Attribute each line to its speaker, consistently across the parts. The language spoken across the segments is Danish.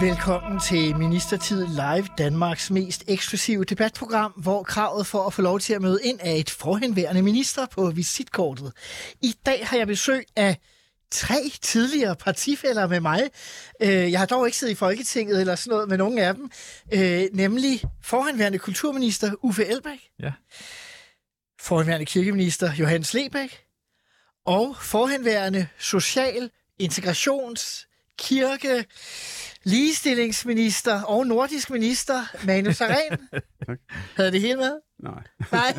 Speaker 1: Velkommen til Ministertid Live, Danmarks mest eksklusive debatprogram, hvor kravet for at få lov til at møde ind er et forhenværende minister på visitkortet. I dag har jeg besøg af tre tidligere partifælder med mig. Øh, jeg har dog ikke siddet i Folketinget eller sådan noget med nogen af dem. Øh, nemlig forhenværende kulturminister Uffe Elbæk.
Speaker 2: Ja.
Speaker 1: Forhenværende kirkeminister Johannes Lebæk. Og forhenværende social, integrations, kirke, ligestillingsminister og nordisk minister Manu Saren. Havde det hele med?
Speaker 2: Nej.
Speaker 1: Nej,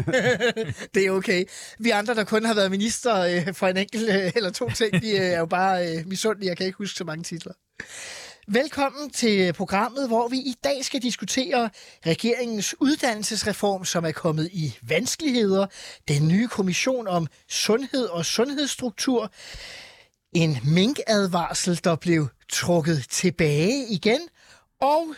Speaker 1: det er okay. Vi andre, der kun har været minister øh, for en enkelt øh, eller to ting, vi øh, er jo bare øh, misundelige. Jeg kan ikke huske så mange titler. Velkommen til programmet, hvor vi i dag skal diskutere regeringens uddannelsesreform, som er kommet i vanskeligheder, den nye kommission om sundhed og sundhedsstruktur, en minkadvarsel, der blev trukket tilbage igen, og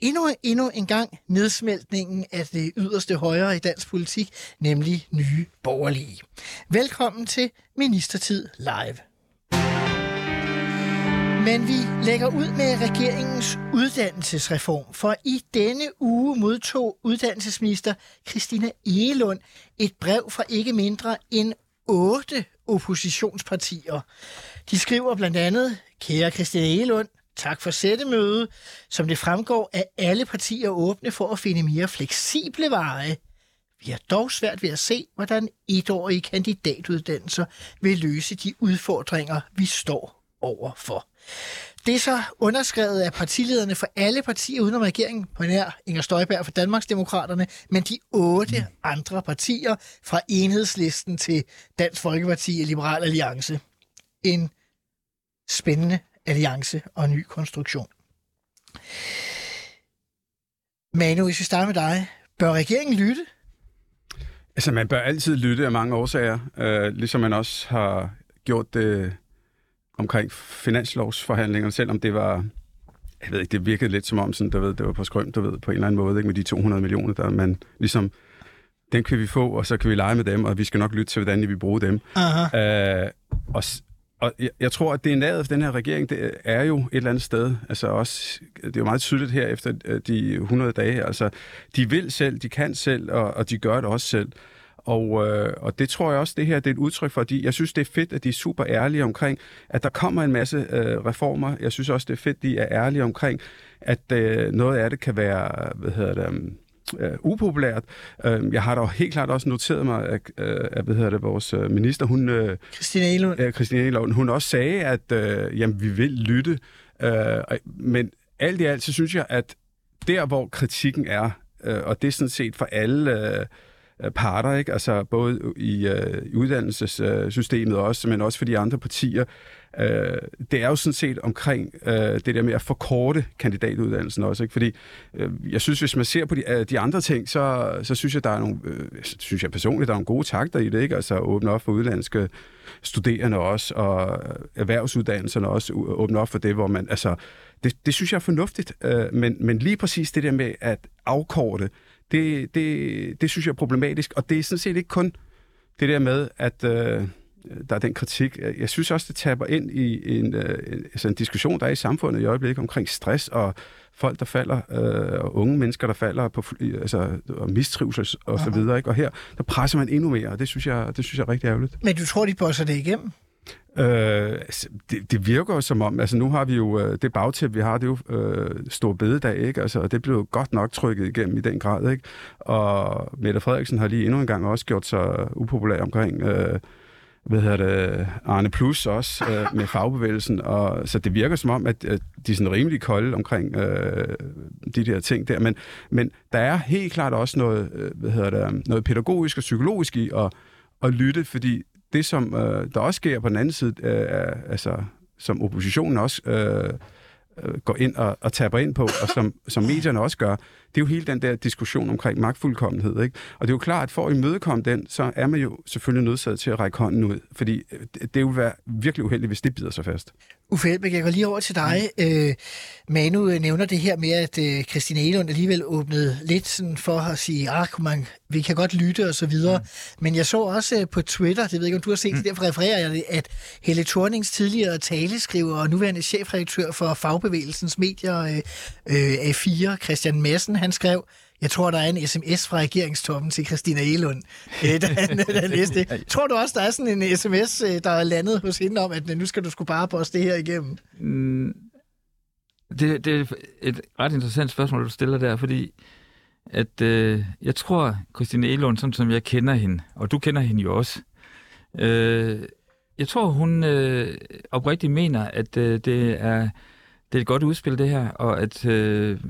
Speaker 1: endnu, endnu en gang nedsmeltningen af det yderste højre i dansk politik, nemlig nye borgerlige. Velkommen til Ministertid Live. Men vi lægger ud med regeringens uddannelsesreform, for i denne uge modtog uddannelsesminister Christina Egelund et brev fra ikke mindre end otte oppositionspartier. De skriver blandt andet, kære Christian Egelund, tak for sættemøde. Som det fremgår, er alle partier åbne for at finde mere fleksible veje. Vi har dog svært ved at se, hvordan etårige kandidatuddannelser vil løse de udfordringer, vi står overfor. Det er så underskrevet af partilederne for alle partier udenom regeringen, på nær Inger Støjberg for Danmarksdemokraterne, men de otte andre partier fra enhedslisten til Dansk Folkeparti og Liberal Alliance. En spændende alliance og ny konstruktion. Manu, hvis vi starter med dig. Bør regeringen lytte?
Speaker 2: Altså, man bør altid lytte af mange årsager, øh, ligesom man også har gjort det omkring finanslovsforhandlingerne, selvom det var, jeg ved ikke, det virkede lidt som om, sådan, du ved, det var på skrøm, du ved, på en eller anden måde, ikke, med de 200 millioner, der man ligesom, den kan vi få, og så kan vi lege med dem, og vi skal nok lytte til, hvordan vi vil bruge dem.
Speaker 1: Aha.
Speaker 2: Øh, og, og jeg, jeg tror, at det er nadet for den her regering, det er jo et eller andet sted, altså også, det er jo meget tydeligt her efter øh, de 100 dage, altså, de vil selv, de kan selv, og, og de gør det også selv. Og, øh, og det tror jeg også, det her det er et udtryk for, at jeg synes, det er fedt, at de er super ærlige omkring, at der kommer en masse øh, reformer. Jeg synes også, det er fedt, at de er ærlige omkring, at øh, noget af det kan være, hvad hedder det, um, øh, upopulært. Øh, jeg har dog helt klart også noteret mig, at, øh, at hvad hedder det, vores øh, minister, hun, øh,
Speaker 1: Christina Egelund.
Speaker 2: øh, Christine Egelund, hun også sagde, at øh, jamen, vi vil lytte. Øh, men alt i alt, så synes jeg, at der, hvor kritikken er, øh, og det er sådan set for alle øh, Øh, parter, ikke? altså både i, øh, uddannelsessystemet også, men også for de andre partier, øh, det er jo sådan set omkring øh, det der med at forkorte kandidatuddannelsen også, ikke? fordi øh, jeg synes, hvis man ser på de, øh, de andre ting, så, så synes jeg, der er nogle, øh, synes jeg personligt, der er nogle gode takter i det, ikke? altså at åbne op for udlandske studerende også, og erhvervsuddannelserne også åbne op for det, hvor man, altså, det, det synes jeg er fornuftigt, øh, men, men lige præcis det der med at afkorte, det, det, det synes jeg er problematisk, og det er sådan set ikke kun det der med, at øh, der er den kritik. Jeg synes også, det taber ind i en, øh, en, altså en diskussion, der er i samfundet i øjeblikket omkring stress og folk, der falder, øh, og unge mennesker, der falder på altså, og mistrivsel og så videre. Ikke? Og her, der presser man endnu mere, og det synes jeg, det synes jeg er rigtig ærgerligt.
Speaker 1: Men du tror, de bosser det igennem?
Speaker 2: Øh, altså, det, det virker jo som om, altså nu har vi jo, øh, det bagtæppe, vi har, det er jo øh, stor bededag, ikke? Altså, og det blev godt nok trykket igennem i den grad, ikke? Og Mette Frederiksen har lige endnu en gang også gjort sig upopulær omkring, øh, hvad hedder det, Arne Plus også, øh, med fagbevægelsen, og så det virker som om, at, at de er sådan rimelig kolde omkring øh, de der ting der, men, men der er helt klart også noget, øh, hvad hedder det, noget pædagogisk og psykologisk i at, at lytte, fordi det, som øh, der også sker på den anden side, øh, er, altså, som oppositionen også øh, øh, går ind og, og taber ind på, og som, som medierne også gør, det er jo hele den der diskussion omkring magtfuldkommenhed. Ikke? Og det er jo klart, at for at imødekomme den, så er man jo selvfølgelig nødsaget til at række hånden ud, fordi øh, det, det vil være virkelig uheldigt, hvis det bider sig fast.
Speaker 1: Uffe Elbæk, jeg går lige over til dig. Mm. Øh, Manu nævner det her med, at øh, Christine Elund alligevel åbnede lidt sådan for at sige, ah, man, vi kan godt lytte og så videre. Mm. Men jeg så også øh, på Twitter, det ved jeg ikke, om du har set, mm. derfor refererer jeg det, at Helle Thornings tidligere taleskriver og nuværende chefredaktør for Fagbevægelsens medier øh, øh, A4, Christian Madsen, han skrev, jeg tror, der er en sms fra regeringstoppen til Christina Elund, øh, da han læste det. Tror du også, der er sådan en sms, øh, der er landet hos hende om, at nu skal du sgu bare poste det her igennem? Mm,
Speaker 3: det, det er et ret interessant spørgsmål, du stiller der, fordi at øh, jeg tror, Christine Elund, sådan som jeg kender hende, og du kender hende jo også, øh, jeg tror, hun øh, oprigtigt mener, at øh, det, er, det er et godt udspil, det her, og at øh,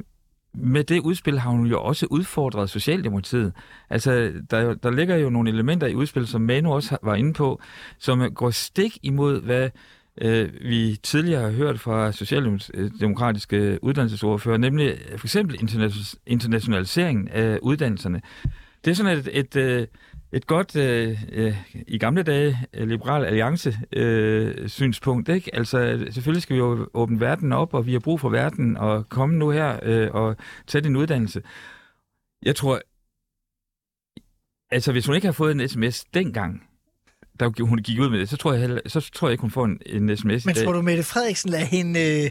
Speaker 3: med det udspil har hun jo også udfordret Socialdemokratiet. Altså, der, der ligger jo nogle elementer i udspillet, som Manu også var inde på, som går stik imod, hvad øh, vi tidligere har hørt fra socialdemokratiske uddannelsesordfører, nemlig for eksempel internationaliseringen af uddannelserne. Det er sådan et, et, øh, et, godt, øh, øh, i gamle dage, øh, liberal alliance øh, synspunkt. Ikke? Altså, selvfølgelig skal vi jo åbne verden op, og vi har brug for verden, og komme nu her øh, og tage din uddannelse. Jeg tror, altså hvis hun ikke har fået en sms dengang, der hun gik ud med det, så tror jeg, heller, så tror jeg ikke, hun får en, en sms
Speaker 1: Men tror du, Mette Frederiksen lader hende, øh,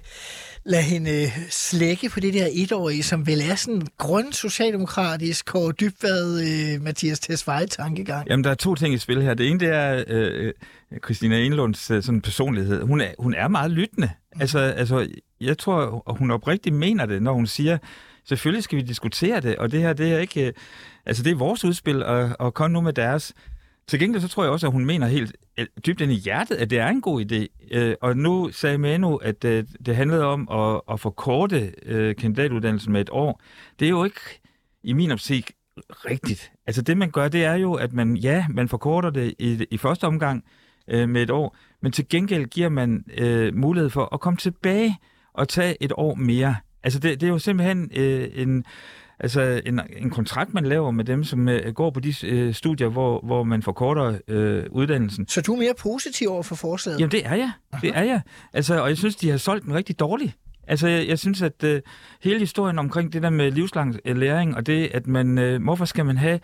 Speaker 1: lader hende øh, slække på det der etårige, som vel er sådan grøn socialdemokratisk og dybvad øh, Mathias Tesfaye tankegang?
Speaker 3: Jamen, der er to ting i spil her. Det ene, det er øh, Christina Enlunds øh, sådan personlighed. Hun er, hun er meget lyttende. Mm. Altså, altså, jeg tror, hun oprigtigt mener det, når hun siger, selvfølgelig skal vi diskutere det, og det her, det er ikke... Øh, altså, det er vores udspil, og, og kom nu med deres. Til gengæld så tror jeg også, at hun mener helt øh, dybt ind i hjertet, at det er en god idé. Øh, og nu sagde Manu, at øh, det handlede om at, at forkorte øh, kandidatuddannelsen med et år. Det er jo ikke i min optik rigtigt. Altså det, man gør, det er jo, at man, ja, man forkorter det i, i første omgang øh, med et år, men til gengæld giver man øh, mulighed for at komme tilbage og tage et år mere. Altså det, det er jo simpelthen øh, en altså en, en kontrakt, man laver med dem, som uh, går på de uh, studier, hvor, hvor man forkorter uh, uddannelsen.
Speaker 1: Så du er mere positiv over for forslaget?
Speaker 3: Jamen det er jeg. Det er jeg. Altså, og jeg synes, de har solgt den rigtig dårligt. Altså, jeg, jeg synes, at uh, hele historien omkring det der med livslang læring, og det, at man, uh, hvorfor skal man have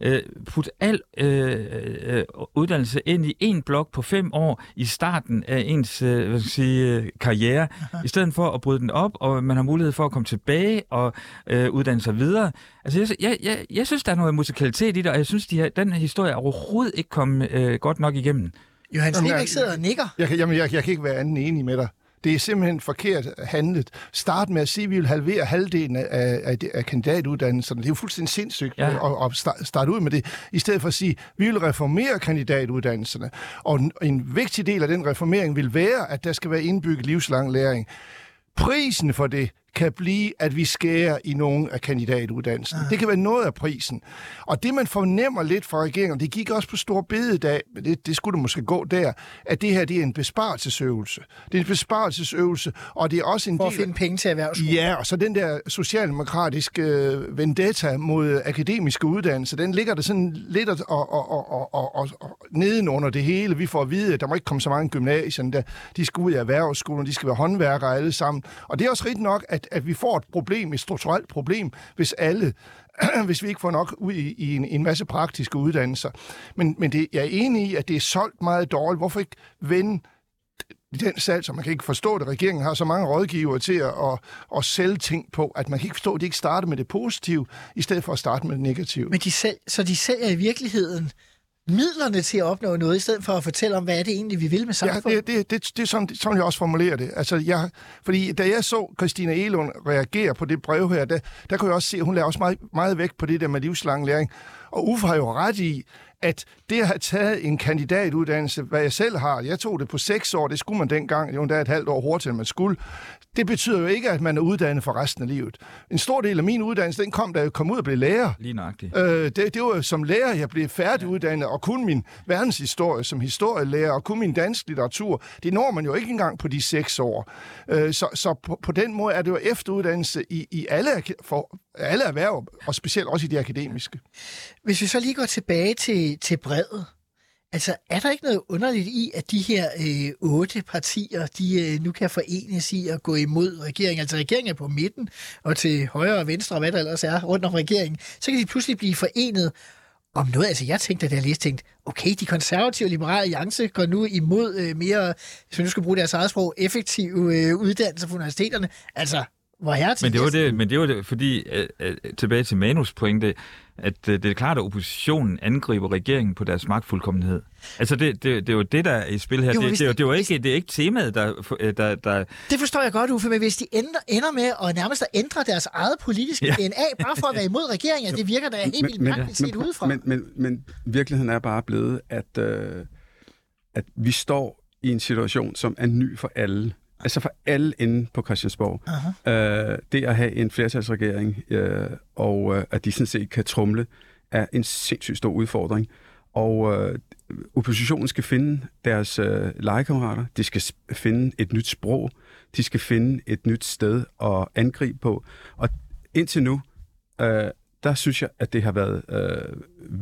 Speaker 3: øh, putte al øh, øh, uddannelse ind i en blok på fem år i starten af ens øh, hvad skal sige, øh, karriere, i stedet for at bryde den op, og man har mulighed for at komme tilbage og øh, uddanne sig videre. Altså, jeg, jeg, jeg, jeg synes, der er noget musikalitet i det, og jeg synes, de her, den her historie er overhovedet ikke kommet øh, godt nok igennem.
Speaker 1: Johan Sneebæk sidder og nikker.
Speaker 4: Jeg, jamen, jeg, jeg kan ikke være anden enig med dig. Det er simpelthen forkert handlet. Start med at sige, at vi vil halvere halvdelen af, af, af kandidatuddannelserne. Det er jo fuldstændig sindssygt ja. at, at starte ud med det. I stedet for at sige, at vi vil reformere kandidatuddannelserne. Og en vigtig del af den reformering vil være, at der skal være indbygget livslang læring. Prisen for det, kan blive, at vi skærer i nogle af kandidatuddannelsen. Ah. Det kan være noget af prisen. Og det, man fornemmer lidt fra regeringen, det gik også på stor bededag, men det, det skulle det måske gå der, at det her det er en besparelsesøvelse. Det er en besparelsesøvelse, og det er også en
Speaker 1: For
Speaker 4: del...
Speaker 1: at finde penge til erhvervsskolen.
Speaker 4: Ja, og så den der socialdemokratiske øh, vendetta mod akademiske uddannelser, den ligger der sådan lidt og, og, og, og, og, og, og nedenunder det hele. Vi får at vide, at der må ikke komme så mange gymnasier, der, de skal ud af erhvervsskolen, de skal være håndværkere alle sammen. Og det er også rigtigt nok, at at, at vi får et problem, et strukturelt problem, hvis alle hvis vi ikke får nok ud i, i en, en masse praktiske uddannelser. Men, men det, jeg er enig i, at det er solgt meget dårligt. Hvorfor ikke vende den salg, så man kan ikke forstå det. Regeringen har så mange rådgivere til at, at, at sælge ting på, at man kan ikke forstå, at de ikke starter med det positive, i stedet for at starte med det negative.
Speaker 1: Men de sælger, så de sælger i virkeligheden midlerne til at opnå noget, i stedet for at fortælle om, hvad er det egentlig, vi vil med samfundet?
Speaker 4: Ja, det, det, det, det er sådan, sådan, jeg også formulerer det. Altså, jeg, fordi da jeg så Christina Elund reagere på det brev her, der, der kunne jeg også se, at hun lader også meget, meget vægt på det der med livslang læring. Og Uffe har jo ret i, at det at have taget en kandidatuddannelse, hvad jeg selv har, jeg tog det på seks år, det skulle man dengang, jo der et halvt år hurtigere, end man skulle, det betyder jo ikke, at man er uddannet for resten af livet. En stor del af min uddannelse, den kom, da jeg kom ud og blev lærer.
Speaker 3: Lige nøjagtigt.
Speaker 4: Øh, det, det var jo som lærer, jeg blev færdiguddannet, og kun min verdenshistorie som historielærer, og kun min dansk litteratur. Det når man jo ikke engang på de seks år. Øh, så så på, på den måde er det jo efteruddannelse i, i alle, for, alle erhverv, og specielt også i de akademiske.
Speaker 1: Hvis vi så lige går tilbage til, til brevet, altså er der ikke noget underligt i, at de her øh, otte partier, de øh, nu kan forenes i at gå imod regeringen? Altså regeringen er på midten, og til højre og venstre, og hvad der ellers er rundt om regeringen, så kan de pludselig blive forenet om noget. Altså jeg tænkte, da jeg læste, tænkte, okay, de konservative og liberale alliance går nu imod øh, mere, hvis man nu skal bruge deres eget sprog, effektive øh, uddannelser på universiteterne. Altså, hvor er
Speaker 3: Men det var det, men det var det, fordi, øh, øh, tilbage til Manus pointe, at øh, det er klart, at oppositionen angriber regeringen på deres magtfuldkommenhed. Altså, det, det, det er jo det, der er i spil her.
Speaker 1: Jo,
Speaker 3: det, det, er jo-
Speaker 1: det-
Speaker 3: det, jo ikke, det er ikke temaet, der, øh, der, der...
Speaker 1: Det forstår jeg godt, Uffe, men hvis de ender, ender med at nærmest at ændre deres eget politiske ja. DNA, bare for at være imod regeringen, det virker da helt vildt mærkeligt set udefra.
Speaker 2: men, men, men virkeligheden er bare blevet, at, øh, at vi står i en situation, som er ny for alle. Altså for alle inde på Christiansborg. Øh, det at have en flertalsregering, øh, og øh, at de sådan set kan trumle, er en sindssygt stor udfordring. Og øh, oppositionen skal finde deres øh, legekammerater, de skal finde et nyt sprog, de skal finde et nyt sted at angribe på. Og indtil nu, øh, der synes jeg, at det har været øh,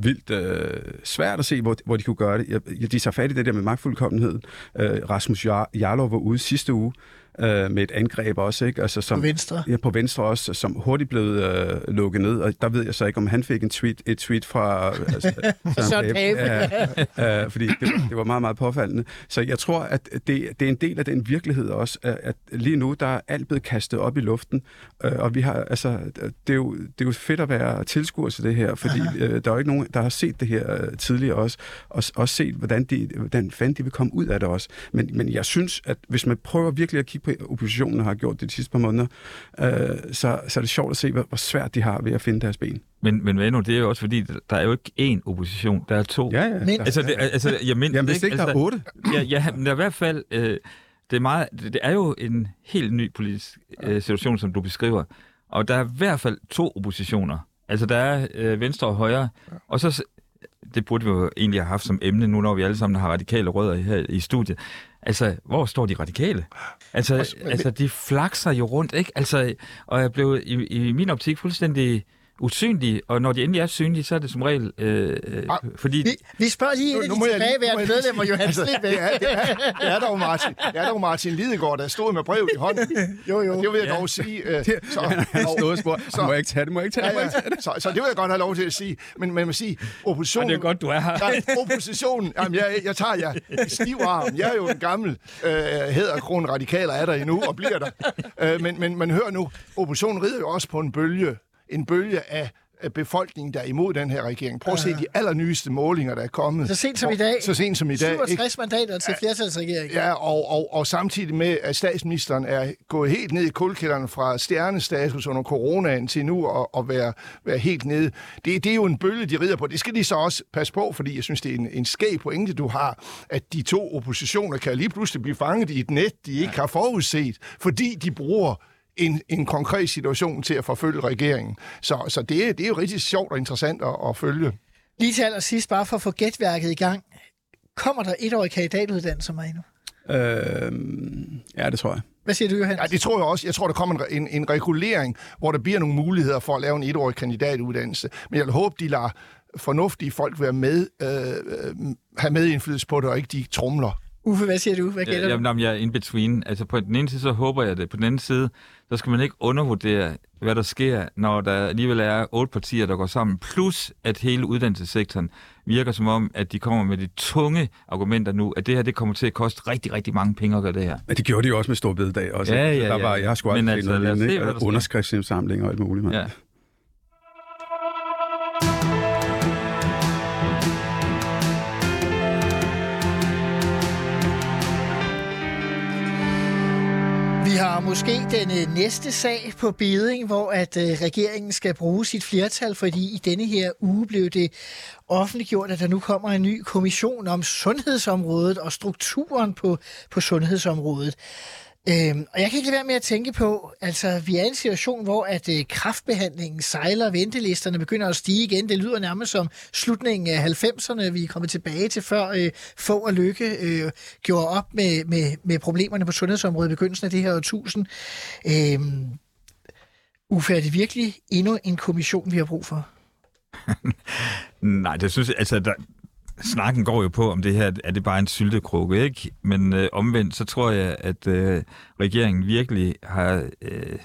Speaker 2: vildt øh, svært at se, hvor, hvor de kunne gøre det. Jeg, de tager fat i det der med magtfuldkommenhed. Øh, Rasmus Jarlov var ude sidste uge øh, med et angreb også, ikke? Altså, som,
Speaker 1: På venstre.
Speaker 2: Ja, på venstre også, som hurtigt blev øh, lukket ned. Og der ved jeg så ikke, om han fik en tweet, et tweet fra altså,
Speaker 1: Søren Pape.
Speaker 2: Ja, øh, fordi det var, det var meget, meget påfaldende. Så jeg tror, at det, det er en del af den virkelighed også, at, at lige nu, der er alt blevet kastet op i luften, øh, og vi har, altså, det er, jo, det er jo fedt at være tilskuer til det her, fordi øh, der er jo ikke nogen, der har set det her øh, tidligere også, og også set, hvordan, de, hvordan fanden de vil komme ud af det også. Men, men jeg synes, at hvis man prøver virkelig at kigge på oppositionen, har gjort det de sidste par måneder, øh, så, så er det sjovt at se, hvor, hvor svært de har ved at finde deres ben.
Speaker 3: Men, men Vano, det er jo også fordi, der er jo ikke én opposition, der er to.
Speaker 2: Ja, ja.
Speaker 1: Men-
Speaker 3: Altså, det, altså jeg mindst,
Speaker 2: Jamen, hvis ikke der er otte,
Speaker 3: Ja, ja men der er i hvert fald... Øh, det, er meget, det, det er jo en helt ny politisk øh, situation, som du beskriver. Og der er i hvert fald to oppositioner. Altså, der er øh, venstre og højre. Og så... Det burde vi jo egentlig have haft som emne, nu når vi alle sammen har radikale rødder her i studiet. Altså, hvor står de radikale? Altså, altså de flakser jo rundt, ikke? Altså, og jeg blev i, i min optik fuldstændig usynlige, og når de endelig er synlige, så er det som regel, øh, øh,
Speaker 4: Ah,
Speaker 3: fordi...
Speaker 1: Vi, vi spørger lige af de
Speaker 4: må jeg lige-
Speaker 1: tilbageværende
Speaker 4: må
Speaker 1: medlemmer, Johan
Speaker 4: altså, det, er, det, er, det er dog Martin, det er dog Martin Lidegaard, der stod med brev i hånden.
Speaker 1: Jo, jo.
Speaker 4: Det vil jeg dog sige. Øh, så,
Speaker 2: han stod og spurgte,
Speaker 4: så-
Speaker 2: må jeg ikke tage det, må jeg ikke tage det, må
Speaker 4: ja, ja, så, så det vil jeg godt have lov til at sige. Men, men man sige, oppositionen...
Speaker 3: Og det er godt, du er her.
Speaker 4: Ja, oppositionen, jamen jeg, jeg tager jer i stiv arm. Jeg er jo en gammel øh, hæderkron radikaler er der endnu og bliver der. Øh, men, men man hører nu, oppositionen rider jo også på en bølge. En bølge af befolkningen, der er imod den her regering. Prøv at se de allernyeste målinger, der er kommet.
Speaker 1: Så sent som i dag.
Speaker 4: Så sent som i dag. ikke?
Speaker 1: 67 mandater til flertalsregeringen.
Speaker 4: Ja, og, og, og samtidig med, at statsministeren er gået helt ned i kulkælderne fra stjernestatus under coronaen til nu at, at være, være helt nede. Det, det er jo en bølge, de rider på. Det skal de så også passe på, fordi jeg synes, det er en, en skæg pointe, du har, at de to oppositioner kan lige pludselig blive fanget i et net, de ikke har forudset, fordi de bruger en, en konkret situation til at forfølge regeringen. Så, så det, er- det er jo rigtig sjovt og interessant at, at følge.
Speaker 1: Lige til allersidst, bare for at få gætværket i gang. Kommer der et år i kandidatuddannelse, Marino?
Speaker 2: Øh, ja, det tror jeg.
Speaker 1: Hvad siger du, Johan?
Speaker 4: Ja, det tror jeg også. Jeg tror, der kommer en, en, en regulering, hvor der bliver nogle muligheder for at lave en etårig kandidatuddannelse. Men jeg vil håbe, de lader fornuftige folk være med, øh, øh, have medindflydelse på det, og ikke de trumler.
Speaker 1: Uffe, hvad siger du? Hvad gætter
Speaker 3: Ja, jamen, jamen, jeg er in between. Altså på den ene side, så håber jeg det. På den anden side, så skal man ikke undervurdere, hvad der sker, når der alligevel er otte partier, der går sammen. Plus, at hele uddannelsessektoren virker som om, at de kommer med de tunge argumenter nu, at det her det kommer til at koste rigtig, rigtig mange penge at gøre det her.
Speaker 2: Men det gjorde de jo også med Stor Bededag. Også.
Speaker 3: Ja, ja,
Speaker 2: der
Speaker 3: ja.
Speaker 2: var, jeg har sgu aldrig
Speaker 3: Men altså,
Speaker 2: noget
Speaker 3: lad os
Speaker 2: lignende,
Speaker 3: se, der.
Speaker 2: Underskriftsindsamling og alt muligt. mand.
Speaker 3: Ja.
Speaker 1: Vi har måske den øh, næste sag på beding, hvor at øh, regeringen skal bruge sit flertal, fordi i denne her uge blev det offentliggjort, at der nu kommer en ny kommission om sundhedsområdet og strukturen på, på sundhedsområdet. Øhm, og jeg kan ikke lade være med at tænke på, altså vi er i en situation, hvor at øh, kraftbehandlingen sejler, ventelisterne begynder at stige igen. Det lyder nærmest som slutningen af 90'erne, vi er kommet tilbage til før øh, få og lykke øh, gjorde op med, med, med problemerne på sundhedsområdet i begyndelsen af det her årtusind. Øhm, Uffe, er det virkelig endnu en kommission, vi har brug for?
Speaker 3: Nej, det synes jeg, altså, der, snakken går jo på, om det her er det bare en syltekrukke, ikke? Men øh, omvendt, så tror jeg, at øh, regeringen virkelig har øh,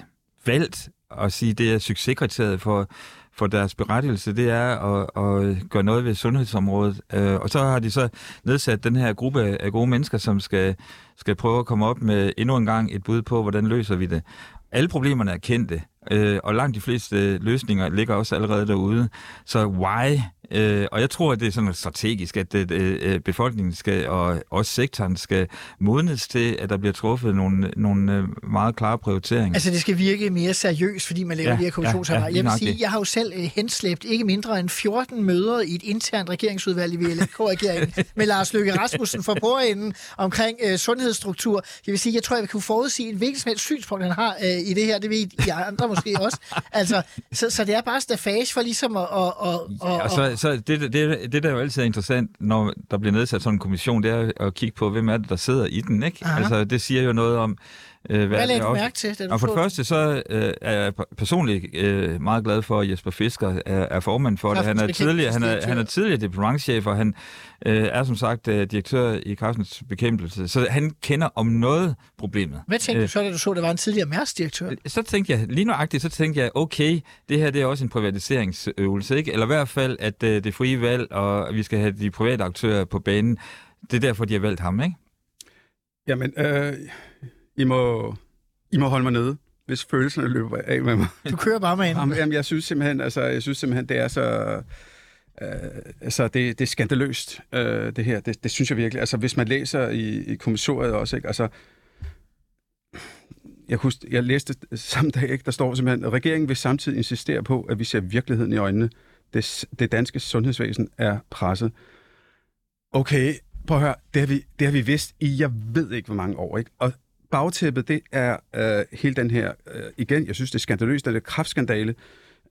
Speaker 3: valgt at sige, det er succeskriteriet for, for deres berettigelse, det er at, at gøre noget ved sundhedsområdet. Øh, og så har de så nedsat den her gruppe af gode mennesker, som skal, skal prøve at komme op med endnu en gang et bud på, hvordan løser vi det. Alle problemerne er kendte, øh, og langt de fleste løsninger ligger også allerede derude. Så why Øh, og jeg tror, at det er sådan strategisk, at det, øh, befolkningen skal, og også sektoren skal modnes til, at der bliver truffet nogle, nogle øh, meget klare prioriteringer.
Speaker 1: Altså det skal virke mere seriøst, fordi man laver ja, de her kommissionsarbejde. Ja, ja, jeg vil sige, jeg har jo selv øh, henslæbt ikke mindre end 14 møder i et internt regeringsudvalg i VLK-regeringen med Lars Løkke Rasmussen for bordenden omkring øh, sundhedsstruktur. Jeg vil sige, jeg tror, jeg kunne forudsige en hvilken som helst synspunkt, han har øh, i det her. Det ved I andre måske også. Altså, så, så det er bare stafage for ligesom at... at, at,
Speaker 3: ja, og så, så det, det, det, der jo altid er interessant, når der bliver nedsat sådan en kommission, det er at kigge på, hvem er det, der sidder i den. Ikke? Altså, det siger jo noget om...
Speaker 1: Øh, hvad, lagde du mærke til? Det,
Speaker 3: og for det første, så øh, er jeg personligt øh, meget glad for, at Jesper Fisker er, er formand for det. Han er, tidligere, han, er, han er tidligere departementchef, og han øh, er som sagt øh, direktør i Kraftens Bekæmpelse. Så han kender om noget problemet.
Speaker 1: Hvad tænkte øh, du så, da du så, at der var en tidligere Mærs-direktør?
Speaker 3: Så tænkte jeg, lige nuagtigt, så tænkte jeg, okay, det her det er også en privatiseringsøvelse, ikke? Eller i hvert fald, at øh, det frie valg, og vi skal have de private aktører på banen, det er derfor, de har valgt ham, ikke?
Speaker 2: Jamen, øh, I, må, I må holde mig nede hvis følelserne løber af med mig.
Speaker 1: Du kører bare med
Speaker 2: hende. Jamen, jeg synes simpelthen, altså, jeg synes simpelthen, det er så... Øh, altså, det, det er skandaløst, øh, det her. Det, det synes jeg virkelig. Altså, hvis man læser i, i kommissoriet også, ikke? Altså, jeg, husker, jeg læste samme dag, ikke? der står simpelthen, at regeringen vil samtidig insistere på, at vi ser virkeligheden i øjnene. Det, det danske sundhedsvæsen er presset. Okay, prøv at høre, det har vi, det har vi vidst i, jeg ved ikke, hvor mange år. Ikke? Og bagtæppet, det er øh, hele den her, øh, igen, jeg synes, det er skandaløst, den er kraftskandale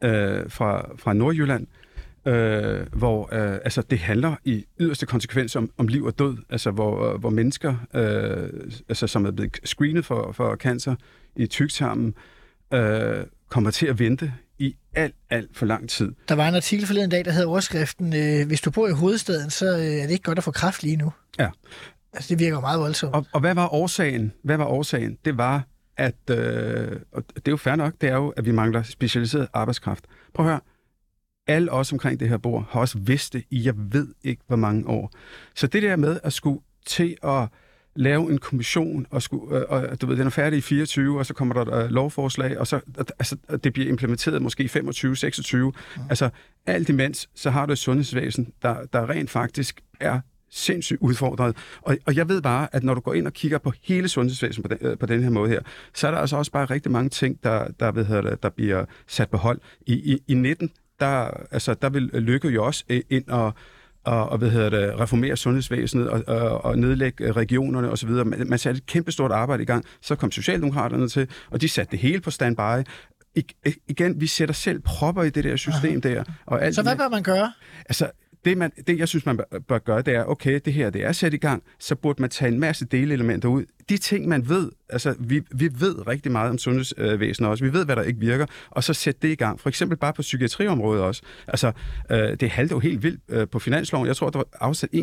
Speaker 2: øh, fra, fra Nordjylland, øh, hvor øh, altså, det handler i yderste konsekvens om, om liv og død, altså hvor, hvor mennesker, øh, altså, som er blevet screenet for, for cancer i tyktarmen, øh, kommer til at vente i alt, alt for lang tid.
Speaker 1: Der var en artikel forleden dag, der havde overskriften, øh, hvis du bor i hovedstaden, så øh, er det ikke godt at få kraft lige nu.
Speaker 2: Ja.
Speaker 1: Altså, det virker meget voldsomt.
Speaker 2: Og, og hvad var årsagen? Hvad var årsagen? Det var, at, øh, og det er jo fair nok, det er jo, at vi mangler specialiseret arbejdskraft. Prøv at høre, alle os omkring det her bord har også vidst det i, jeg ved ikke, hvor mange år. Så det der med at skulle til at lave en kommission, og, skulle, øh, og du ved, den er færdig i 24, og så kommer der uh, lovforslag, og så altså, det bliver implementeret måske i 25, 26. Ja. Altså, alt imens, så har du et sundhedsvæsen, der, der rent faktisk er sindssygt udfordret. Og, og jeg ved bare, at når du går ind og kigger på hele sundhedsvæsenet på den, øh, på den her måde her, så er der altså også bare rigtig mange ting, der, der, ved, der, der bliver sat på hold. I, i, i 19, der, altså, der vil Lykke jo også ind og og, og hvad hedder det, reformere sundhedsvæsenet og, og, og nedlægge regionerne osv. Man, man satte et kæmpestort arbejde i gang. Så kom Socialdemokraterne til, og de satte det hele på standby. I, igen, vi sætter selv propper i det der system Aha. der. Og alt
Speaker 1: så hvad bør man gøre?
Speaker 2: Altså, det, man, det, jeg synes, man bør gøre, det er, okay, det her det er sat i gang, så burde man tage en masse delelementer ud. De ting, man ved, altså vi, vi ved rigtig meget om sundhedsvæsenet også, vi ved, hvad der ikke virker, og så sætte det i gang. For eksempel bare på psykiatriområdet også. Altså, øh, det halte jo helt vildt øh, på finansloven. Jeg tror, der var afsat 1,9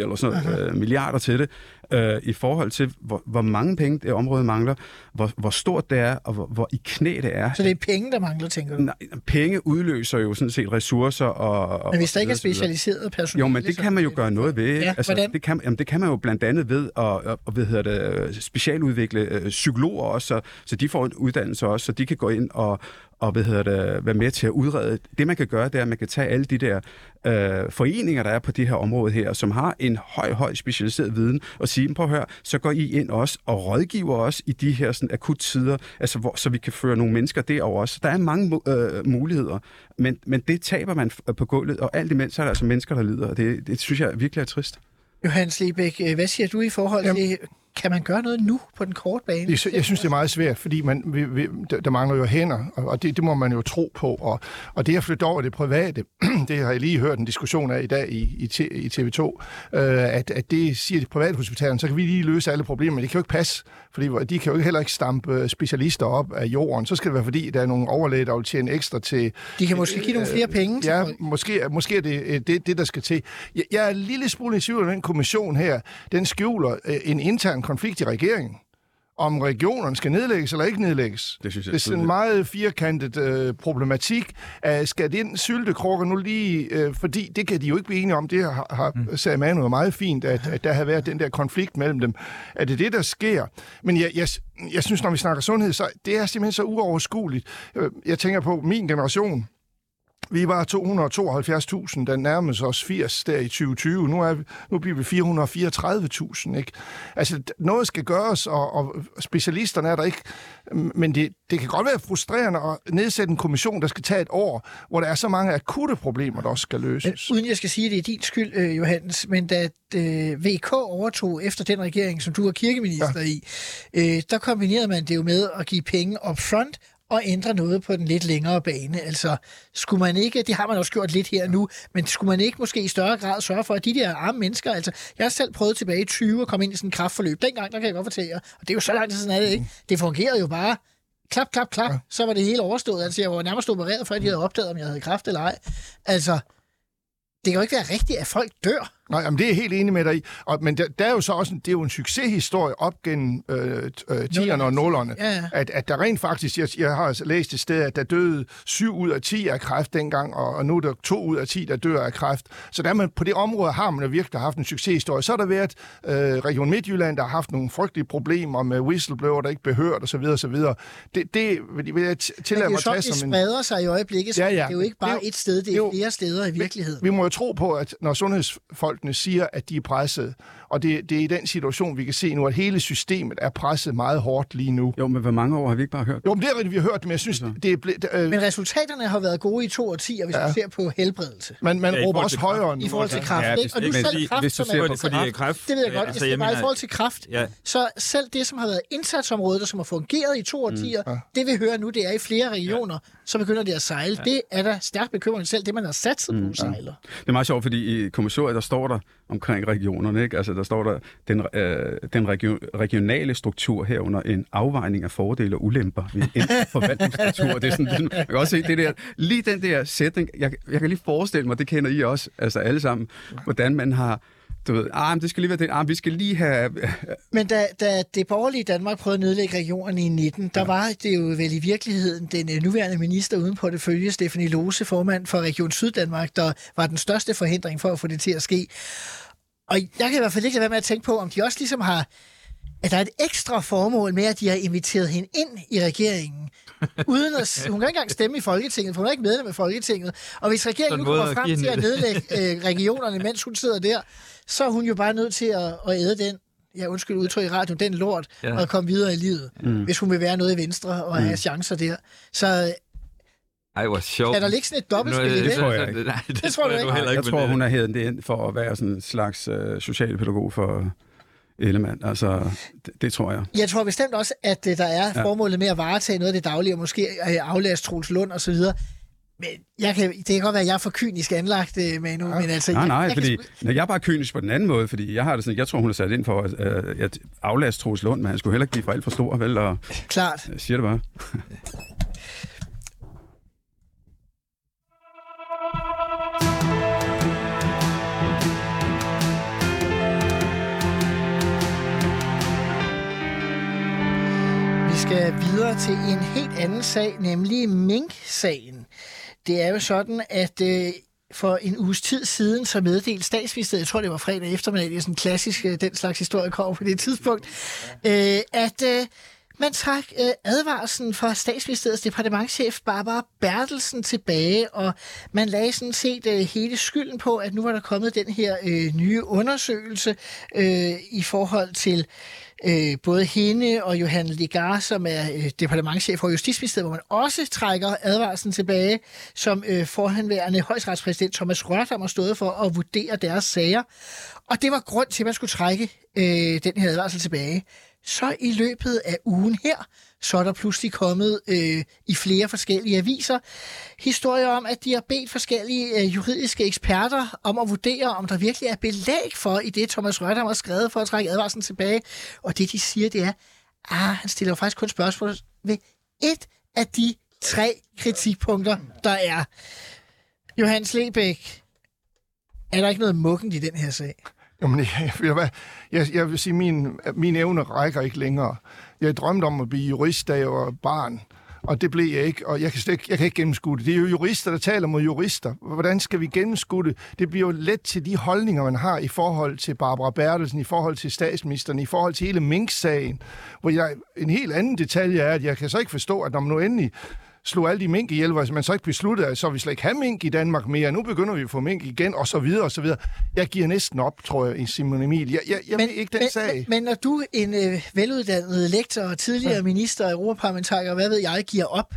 Speaker 2: eller sådan noget, øh, milliarder til det, øh, i forhold til, hvor, hvor mange penge det område mangler, hvor, hvor stort det er, og hvor, hvor i knæ det er.
Speaker 1: Så det er penge, der mangler, tænker du?
Speaker 2: Nej, penge udløser jo sådan set ressourcer og...
Speaker 1: Men hvis der ikke er specialiseret personale...
Speaker 2: Jo, men det kan man jo gøre noget ved.
Speaker 1: Ja,
Speaker 2: altså,
Speaker 1: hvordan?
Speaker 2: Det kan, jamen, det kan man jo blandt andet ved at og, og, hvad hedder det, specialudvikle øh, psykologer også, så, så de får en uddannelse også, så de kan gå ind og, og hvad hedder det, være med til at udrede. Det, man kan gøre, det er, at man kan tage alle de der øh, foreninger, der er på det her område her, som har en høj, høj specialiseret viden, og sige, prøv at høre, så går I ind også og rådgiver os i de her sådan, akut tider, altså, hvor, så vi kan føre nogle mennesker derover også. Der er mange øh, muligheder, men, men det taber man på gulvet, og alt imens er der altså mennesker, der lider, og det, det synes jeg virkelig er trist.
Speaker 1: Johannes Lebæk, øh, hvad siger du i forhold
Speaker 4: Jamen,
Speaker 1: til kan man gøre noget nu på den korte bane?
Speaker 4: Jeg, jeg synes, det er meget svært, fordi man, vi, vi, der, mangler jo hænder, og, og det, det må man jo tro på. Og, og det at flytte over det private, det har jeg lige hørt en diskussion af i dag i, i, i TV2, øh, at, at det siger de private hospitaler, så kan vi lige løse alle problemer, men det kan jo ikke passe, fordi de kan jo heller ikke stampe specialister op af jorden. Så skal det være, fordi der er nogle overlæger, der vil tjene ekstra til...
Speaker 1: De kan måske give nogle flere penge til
Speaker 4: Ja, måske, måske er det det, det, der skal til. Jeg, jeg er en lille smule i tvivl den kommission her. Den skjuler øh, en intern konflikt i regeringen om regionerne skal nedlægges eller ikke nedlægges.
Speaker 2: Det synes jeg
Speaker 4: det er sådan en meget firkantet øh, problematik. Uh, skal den syltekrukke nu lige... Øh, fordi det kan de jo ikke blive enige om. Det har, har mm. sagde Manu meget fint, at, at der har været den der konflikt mellem dem. Er det det, der sker? Men jeg, jeg, jeg synes, når vi snakker sundhed, så det er simpelthen så uoverskueligt. Øh, Jeg tænker på min generation. Vi var 272.000, der nærmede os 80 der i 2020. Nu, er nu bliver vi 434.000, ikke? Altså, noget skal gøres, og, og specialisterne er der ikke. Men det, det kan godt være frustrerende at nedsætte en kommission, der skal tage et år, hvor der er så mange akutte problemer, der også skal løses.
Speaker 1: Men, uden jeg skal sige, at det er din skyld, øh, Johannes, men da øh, VK overtog efter den regering, som du er kirkeminister ja. i, øh, der kombinerede man det jo med at give penge up front og ændre noget på den lidt længere bane. Altså, skulle man ikke, det har man også gjort lidt her nu, men skulle man ikke måske i større grad sørge for, at de der arme mennesker, altså, jeg har selv prøvet tilbage i 20 at komme ind i sådan en kraftforløb. Dengang, der kan jeg godt fortælle jer, og det er jo så lang tid siden, er det ikke? Det fungerede jo bare klap, klap, klap, ja. så var det hele overstået. Altså, jeg var nærmest opereret, før de havde opdaget, om jeg havde kræft eller ej. Altså, det kan jo ikke være rigtigt, at folk dør.
Speaker 4: Nej, jamen, det er jeg helt enig med dig i. Og, men der, der er jo så også en, det er jo en succeshistorie op gennem øh, øh, 10'erne og 0'erne.
Speaker 1: Ja, ja.
Speaker 4: At, at der rent faktisk, jeg, jeg har altså læst et sted, at der døde 7 ud af 10 af kræft dengang, og, og nu er der 2 ud af 10, der dør af kræft. Så der man, på det område har man virkelig haft en succeshistorie. Så har der været øh, Region Midtjylland, der har haft nogle frygtelige problemer med whistleblower, der ikke behørt osv. osv. Det, det vil vil jeg
Speaker 1: Men det
Speaker 4: tillade mig at tage
Speaker 1: det
Speaker 4: som en...
Speaker 1: spreder sig i øjeblikket. Så
Speaker 4: Ja, ja.
Speaker 1: Det er jo ikke bare
Speaker 4: Det er jo-
Speaker 1: et sted, det
Speaker 4: det er jo-
Speaker 1: flere steder i virkeligheden.
Speaker 4: Vi må jo tro på, at når sundhedsfolkene siger, at de er presset, og det, det er i den situation, vi kan se nu, at hele systemet er presset meget hårdt lige nu.
Speaker 2: Jo, men hvor mange år har vi ikke bare hørt?
Speaker 4: Jo, men det er rigtigt, vi har hørt, men jeg synes, det er blevet... Øh,
Speaker 1: Men resultaterne har været gode i to årtier, hvis ja. du ser på helbredelse.
Speaker 4: man, man
Speaker 3: Ja,
Speaker 4: råber også
Speaker 3: til
Speaker 4: højere nu.
Speaker 1: I forhold til
Speaker 4: Ja.
Speaker 1: kræft,
Speaker 3: Ja,
Speaker 1: ikke? Og du
Speaker 3: hvis-
Speaker 1: selv
Speaker 3: men
Speaker 1: kræft,
Speaker 2: hvis du
Speaker 1: som
Speaker 2: ser
Speaker 1: er
Speaker 2: på
Speaker 3: fordi kræft...
Speaker 1: Det ved jeg godt,
Speaker 3: altså,
Speaker 1: jeg bare i forhold til kræft.
Speaker 3: Ja.
Speaker 1: Så selv det, som har været indsatsområdet, og som har fungeret i to årtier, mm. det vi hører nu, det er i flere regioner, så begynder det at sejle. Det er da stærkt bekymrende selv, det man har satset på sejler.
Speaker 2: Det er meget sjovt, fordi i kommissoriet, der står der omkring regionerne, ikke? Altså, der står der den, øh, den region, regionale struktur herunder en afvejning af fordele og ulemper ved en forvaltningsstruktur. Det er sådan, det, jeg kan også se det der, lige den der sætning, jeg, jeg kan lige forestille mig, det kender I også, altså alle sammen, hvordan man har du ved, ah, det skal lige være det, ah, vi skal lige have...
Speaker 1: Men da, da det borgerlige Danmark prøvede at nedlægge regionerne i 19, der var det jo vel i virkeligheden den øh, nuværende minister uden på det følge, Stefanie Lose, formand for Region Syddanmark, der var den største forhindring for at få det til at ske. Og jeg kan i hvert fald ikke lade være med at tænke på, om de også ligesom har at der er et ekstra formål med, at de har inviteret hende ind i regeringen. Uden at, hun kan ikke engang stemme i Folketinget, for hun er ikke medlem af Folketinget. Og hvis regeringen nu kommer frem til at nedlægge øh, regionerne, mens hun sidder der, så er hun jo bare nødt til at, at æde den, ja undskyld udtryk i radio, den lort,
Speaker 3: Ja.
Speaker 1: og komme videre i livet, mm. hvis hun vil være noget i Venstre og have chancer der. Så
Speaker 3: Ej, hvor sjovt.
Speaker 1: kan der ligge sådan et dobbeltspil i
Speaker 3: Nu er
Speaker 1: det?
Speaker 2: tror jeg ikke.
Speaker 3: Nej, det,
Speaker 1: Det tror du
Speaker 3: jeg
Speaker 1: ikke?
Speaker 2: Jeg
Speaker 3: ikke.
Speaker 2: tror, hun er hævet det ind for at være sådan en slags øh, socialpædagog for Ellemann. Altså, det, det tror jeg.
Speaker 1: Jeg tror bestemt også, at øh, der er
Speaker 2: Ja.
Speaker 1: formålet med at varetage noget af det daglige, og måske øh, aflæse Troels Lund og så videre. Men jeg kan, det kan godt være, at jeg er for kynisk anlagt, øh, Manu, men altså...
Speaker 2: Nej,
Speaker 1: jeg,
Speaker 2: nej,
Speaker 1: jeg
Speaker 2: fordi
Speaker 1: Kan,
Speaker 2: når jeg er bare kynisk på den anden måde, fordi jeg har det sådan, jeg tror, hun er sat ind for at, øh, at aflaste Troels Lund, men han skulle heller ikke blive for alt for stor, vel? Og
Speaker 1: klart.
Speaker 2: jeg siger det bare.
Speaker 1: Skal videre til en helt anden sag, nemlig Mink-sagen. Det er jo sådan, at øh, for en uges tid siden, så meddelte statsministeriet, jeg tror det var fredag eftermiddag, det er sådan en klassisk, øh, den slags historie kommer på det tidspunkt, øh, at øh, man trak øh, advarslen fra statsministeriets departementchef Barbara Bertelsen tilbage, og man lagde sådan set øh, hele skylden på, at nu var der kommet den her øh, nye undersøgelse øh, i forhold til øh, både hende og Johan Ligar, som er øh, departementchef for Justitsministeriet, hvor man også trækker advarslen tilbage, som øh, forhenværende højesteretspræsident Thomas Rørdam har stået for at vurdere deres sager. Og det var grund til, at man skulle trække øh, den her advarsel tilbage. Så i løbet af ugen her, så er der pludselig kommet øh, i flere forskellige aviser historier om, at de har bedt forskellige øh, juridiske eksperter om at vurdere, om der virkelig er belæg for i det, Thomas Rødham har skrevet for at trække advarslen tilbage. Og det, de siger, det er, ah, han stiller jo faktisk kun spørgsmål ved et af de tre kritikpunkter, der er. Johannes Lebæk, er der ikke noget mukkent i den her sag?
Speaker 4: Jamen, jeg, jeg, jeg, jeg, vil sige, min, min evne rækker ikke længere. Jeg drømte om at blive jurist, da jeg var barn, og det blev jeg ikke, og jeg kan, slet ikke, jeg kan ikke gennemskue det. Det er jo jurister, der taler mod jurister. Hvordan skal vi gennemskue det? Det bliver jo let til de holdninger, man har i forhold til Barbara Bertelsen, i forhold til statsministeren, i forhold til hele Mink-sagen, hvor jeg, en helt anden detalje er, at jeg kan så ikke forstå, at når man nu endelig slog alle de mink ihjel, hvor man så ikke besluttede, at så vi slet ikke have mink i Danmark mere. Nu begynder vi at få mink igen, og så videre, og så videre. Jeg giver næsten op, tror jeg, i Simon Emil. Jeg, jeg, jeg
Speaker 1: men,
Speaker 4: ikke den
Speaker 1: men,
Speaker 4: sag.
Speaker 1: Men, men når du, en øh, veluddannet lektor og tidligere ja. minister og europaparlamentariker, hvad ved jeg, giver op,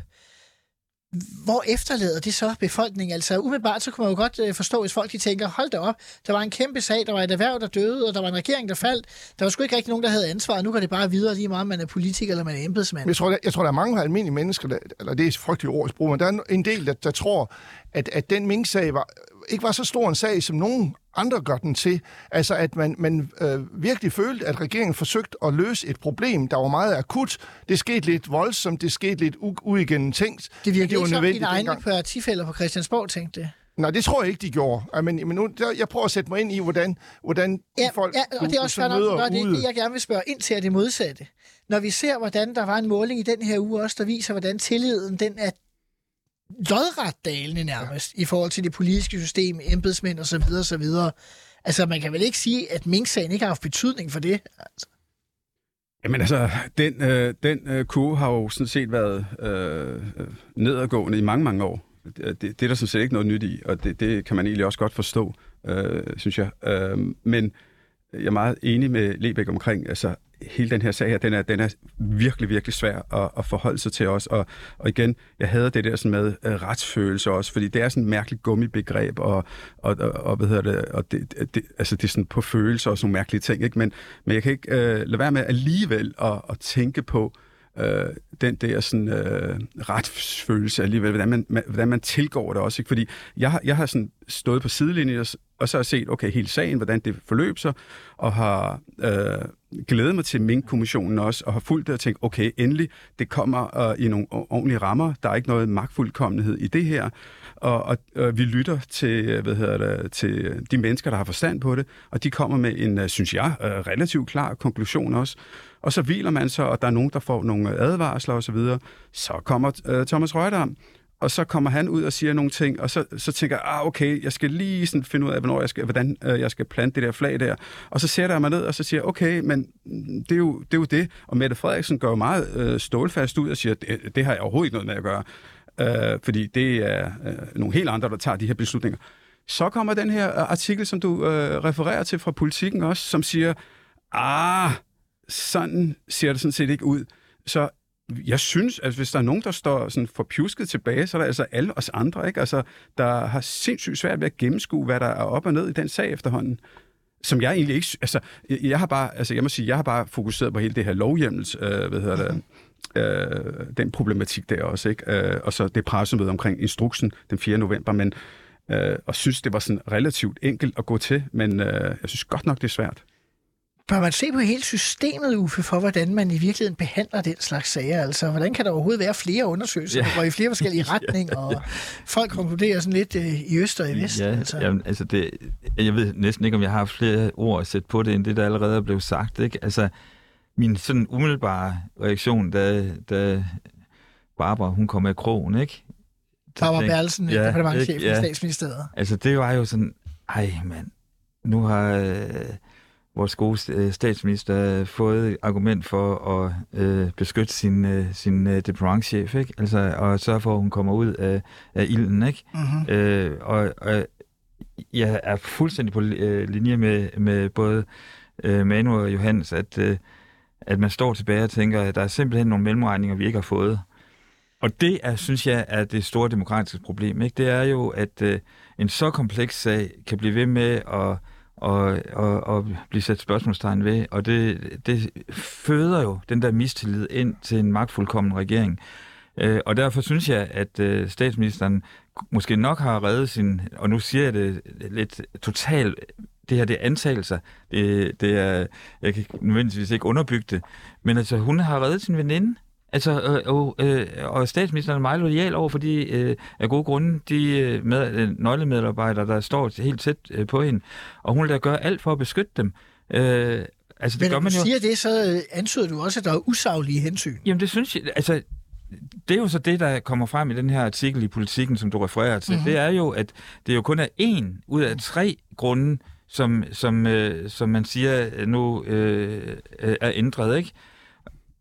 Speaker 1: hvor efterlader det så befolkningen? Altså umiddelbart så kunne man jo godt øh, forstå, hvis folk de tænker, hold da op, der var en kæmpe sag, der var et erhverv, der døde, og der var en regering, der faldt. Der var sgu ikke rigtig nogen, der havde ansvar. Nu går det bare videre lige meget, om man er politiker eller man er embedsmand.
Speaker 4: Jeg tror, der, jeg tror, der er mange almindelige mennesker, der, eller det er frygteligt ordsprog, men der er en del, der, der tror, at, at den minksag var, ikke var så stor en sag, som nogen andre gør den til. Altså, at man, man øh, virkelig følte, at regeringen forsøgte at løse et problem, der var meget akut. Det skete lidt voldsomt, det skete lidt u- uigennemtænkt.
Speaker 1: Det
Speaker 4: var
Speaker 1: ikke som dine egne partifælder på Christiansborg tænkte det.
Speaker 4: Nej, det tror jeg ikke, de gjorde. Men, men nu, der, jeg prøver at sætte mig ind i, hvordan, hvordan
Speaker 1: Ja,
Speaker 4: folk,
Speaker 1: ja, og det er
Speaker 4: du
Speaker 1: også
Speaker 4: så
Speaker 1: fair nok,
Speaker 4: møder ude.
Speaker 1: Det, jeg gerne vil spørge ind til, er det modsatte. Når vi ser, hvordan der var en måling i den her uge også, der viser, hvordan tilliden den er lodret dalende nærmest i forhold til det politiske system, embedsmænd osv. osv. Altså, man kan vel ikke sige, at Mink-sagen ikke har haft betydning for det? Altså.
Speaker 2: Jamen altså, den, øh, den øh, kurve har jo sådan set været øh, nedadgående i mange, mange år. Det, det, det er der sådan set ikke noget nyt i, og det, det kan man egentlig også godt forstå, øh, synes jeg. Øh, men jeg er meget enig med Lebæk omkring, altså hele den her sag her, den er, den er virkelig, virkelig svær at, at forholde sig til os. Og, og igen, jeg hader det der sådan med uh, retsfølelse også, fordi det er sådan et mærkeligt gummibegreb, og, og, og, og hvad hedder det, og det, det, altså det er sådan på følelser og sådan nogle mærkelige ting, ikke? Men, men jeg kan ikke uh, lade være med alligevel at, at tænke på, øh, den der sådan, øh, retsfølelse alligevel, hvordan man, man, hvordan man tilgår det også. Ikke? Fordi jeg, har- jeg har sådan stået på sidelinjen, og, og så har set, okay, hele sagen, hvordan det forløb sig, og har øh, glædet mig til Mink-kommissionen også, og har fulgt det og tænkt, okay, endelig, det kommer øh, i nogle ordentlige rammer, der er ikke noget magtfuldkommenhed i det her, og, og øh, vi lytter til, øh, hvad hedder det, til de mennesker, der har forstand på det, og de kommer med en, øh, synes jeg, øh, relativt klar konklusion også. Og så hviler man så, og der er nogen, der får nogle øh, advarsler osv. Så, så kommer øh, Thomas Røgdam og så kommer han ud og siger nogle ting, og så, så tænker jeg, ah, okay, jeg skal lige sådan finde ud af, hvornår jeg skal, hvordan øh, jeg skal plante det der flag der. Og så sætter jeg mig ned, og så siger jeg, okay, men mm, det er jo det. Er jo det. Og Mette Frederiksen går jo meget øh, stålfast ud og siger, det, det har jeg overhovedet ikke noget med at gøre. Øh, fordi det er øh, nogle helt andre, der tager de her beslutninger. Så kommer den her øh, artikel, som du øh, refererer til fra politikken også, som siger, ah, sådan ser det sådan set ikke ud. Så jeg synes, at hvis der er nogen, der står sådan forpjusket tilbage, så er der altså alle os andre, ikke? Altså, der har sindssygt svært ved at gennemskue, hvad der er op og ned i den sag efterhånden. Som jeg egentlig ikke... Altså, jeg, jeg har bare, altså, jeg må sige, jeg har bare fokuseret på hele det her lovhjemmels, øh, hvad hedder det, øh, den problematik der også, ikke? Øh, og så det pressemøde omkring instruksen den 4. november, men øh, og synes, det var sådan relativt enkelt at gå til, men øh, jeg synes godt nok, det er svært.
Speaker 1: Bør man se på hele systemet, Uffe, for hvordan man i virkeligheden behandler den slags sager? Altså, hvordan kan der overhovedet være flere undersøgelser, der
Speaker 3: Ja.
Speaker 1: går i flere forskellige retninger, og folk konkluderer sådan lidt øh, i øst og i vest?
Speaker 3: Ja,
Speaker 1: altså.
Speaker 3: Jamen, altså det, jeg ved næsten ikke, om jeg har haft flere ord at sætte på det, end det, der allerede er blevet sagt. Ikke? Altså, min sådan umiddelbare reaktion, da, da Barbara, hun kom med krogen, ikke?
Speaker 1: Barbara Berlsen,
Speaker 3: Ja,
Speaker 1: departementchef
Speaker 3: ikke?
Speaker 1: i
Speaker 3: Ja.
Speaker 1: statsministeriet.
Speaker 3: Altså, det var jo sådan, ej mand, nu har øh, vores gode øh, statsminister fået et argument for at øh, beskytte sin, øh, sin øh, departementchef, ikke? Altså, og sørge for, at hun kommer ud af, af ilden, ikke?
Speaker 1: Mm-hmm.
Speaker 3: Øh, og, og jeg er fuldstændig på øh, linje med, med både øh, Manu og Johannes, at, øh, at man står tilbage og tænker, at der er simpelthen nogle mellemregninger, vi ikke har fået. Og det er, synes jeg, er det store demokratiske problem. Ikke? Det er jo, at øh, en så kompleks sag kan blive ved med at og, og, og blive sat spørgsmålstegn ved, og det, det føder jo den der mistillid ind til en magtfuldkommen regering. Øh, og derfor synes jeg, at øh, statsministeren måske nok har reddet sin, og nu siger jeg det lidt totalt, det her det er antagelser, det, det er, jeg kan nødvendigvis ikke underbygge det, men altså hun har reddet sin veninde, Altså, øh, og, øh, og statsministeren er meget lojal over for de, øh, af gode grunde, de øh, med, øh, nøglemedarbejdere, der står helt tæt øh, på hende. Og hun vil da gøre alt for at beskytte dem. Øh, altså, det
Speaker 1: Men
Speaker 3: gør
Speaker 1: når
Speaker 3: man
Speaker 1: du
Speaker 3: jo.
Speaker 1: siger det, så øh, antyder du også, at der er usaglige hensyn.
Speaker 3: Jamen, det synes jeg, altså, det er jo så det, der kommer frem i den her artikel i Politiken, som du refererer til.
Speaker 1: Mhm.
Speaker 3: Mm-hmm. Det er jo, at det jo kun er en ud af tre grunde, som, som, øh, som man siger øh, nu øh, er ændret, ikke?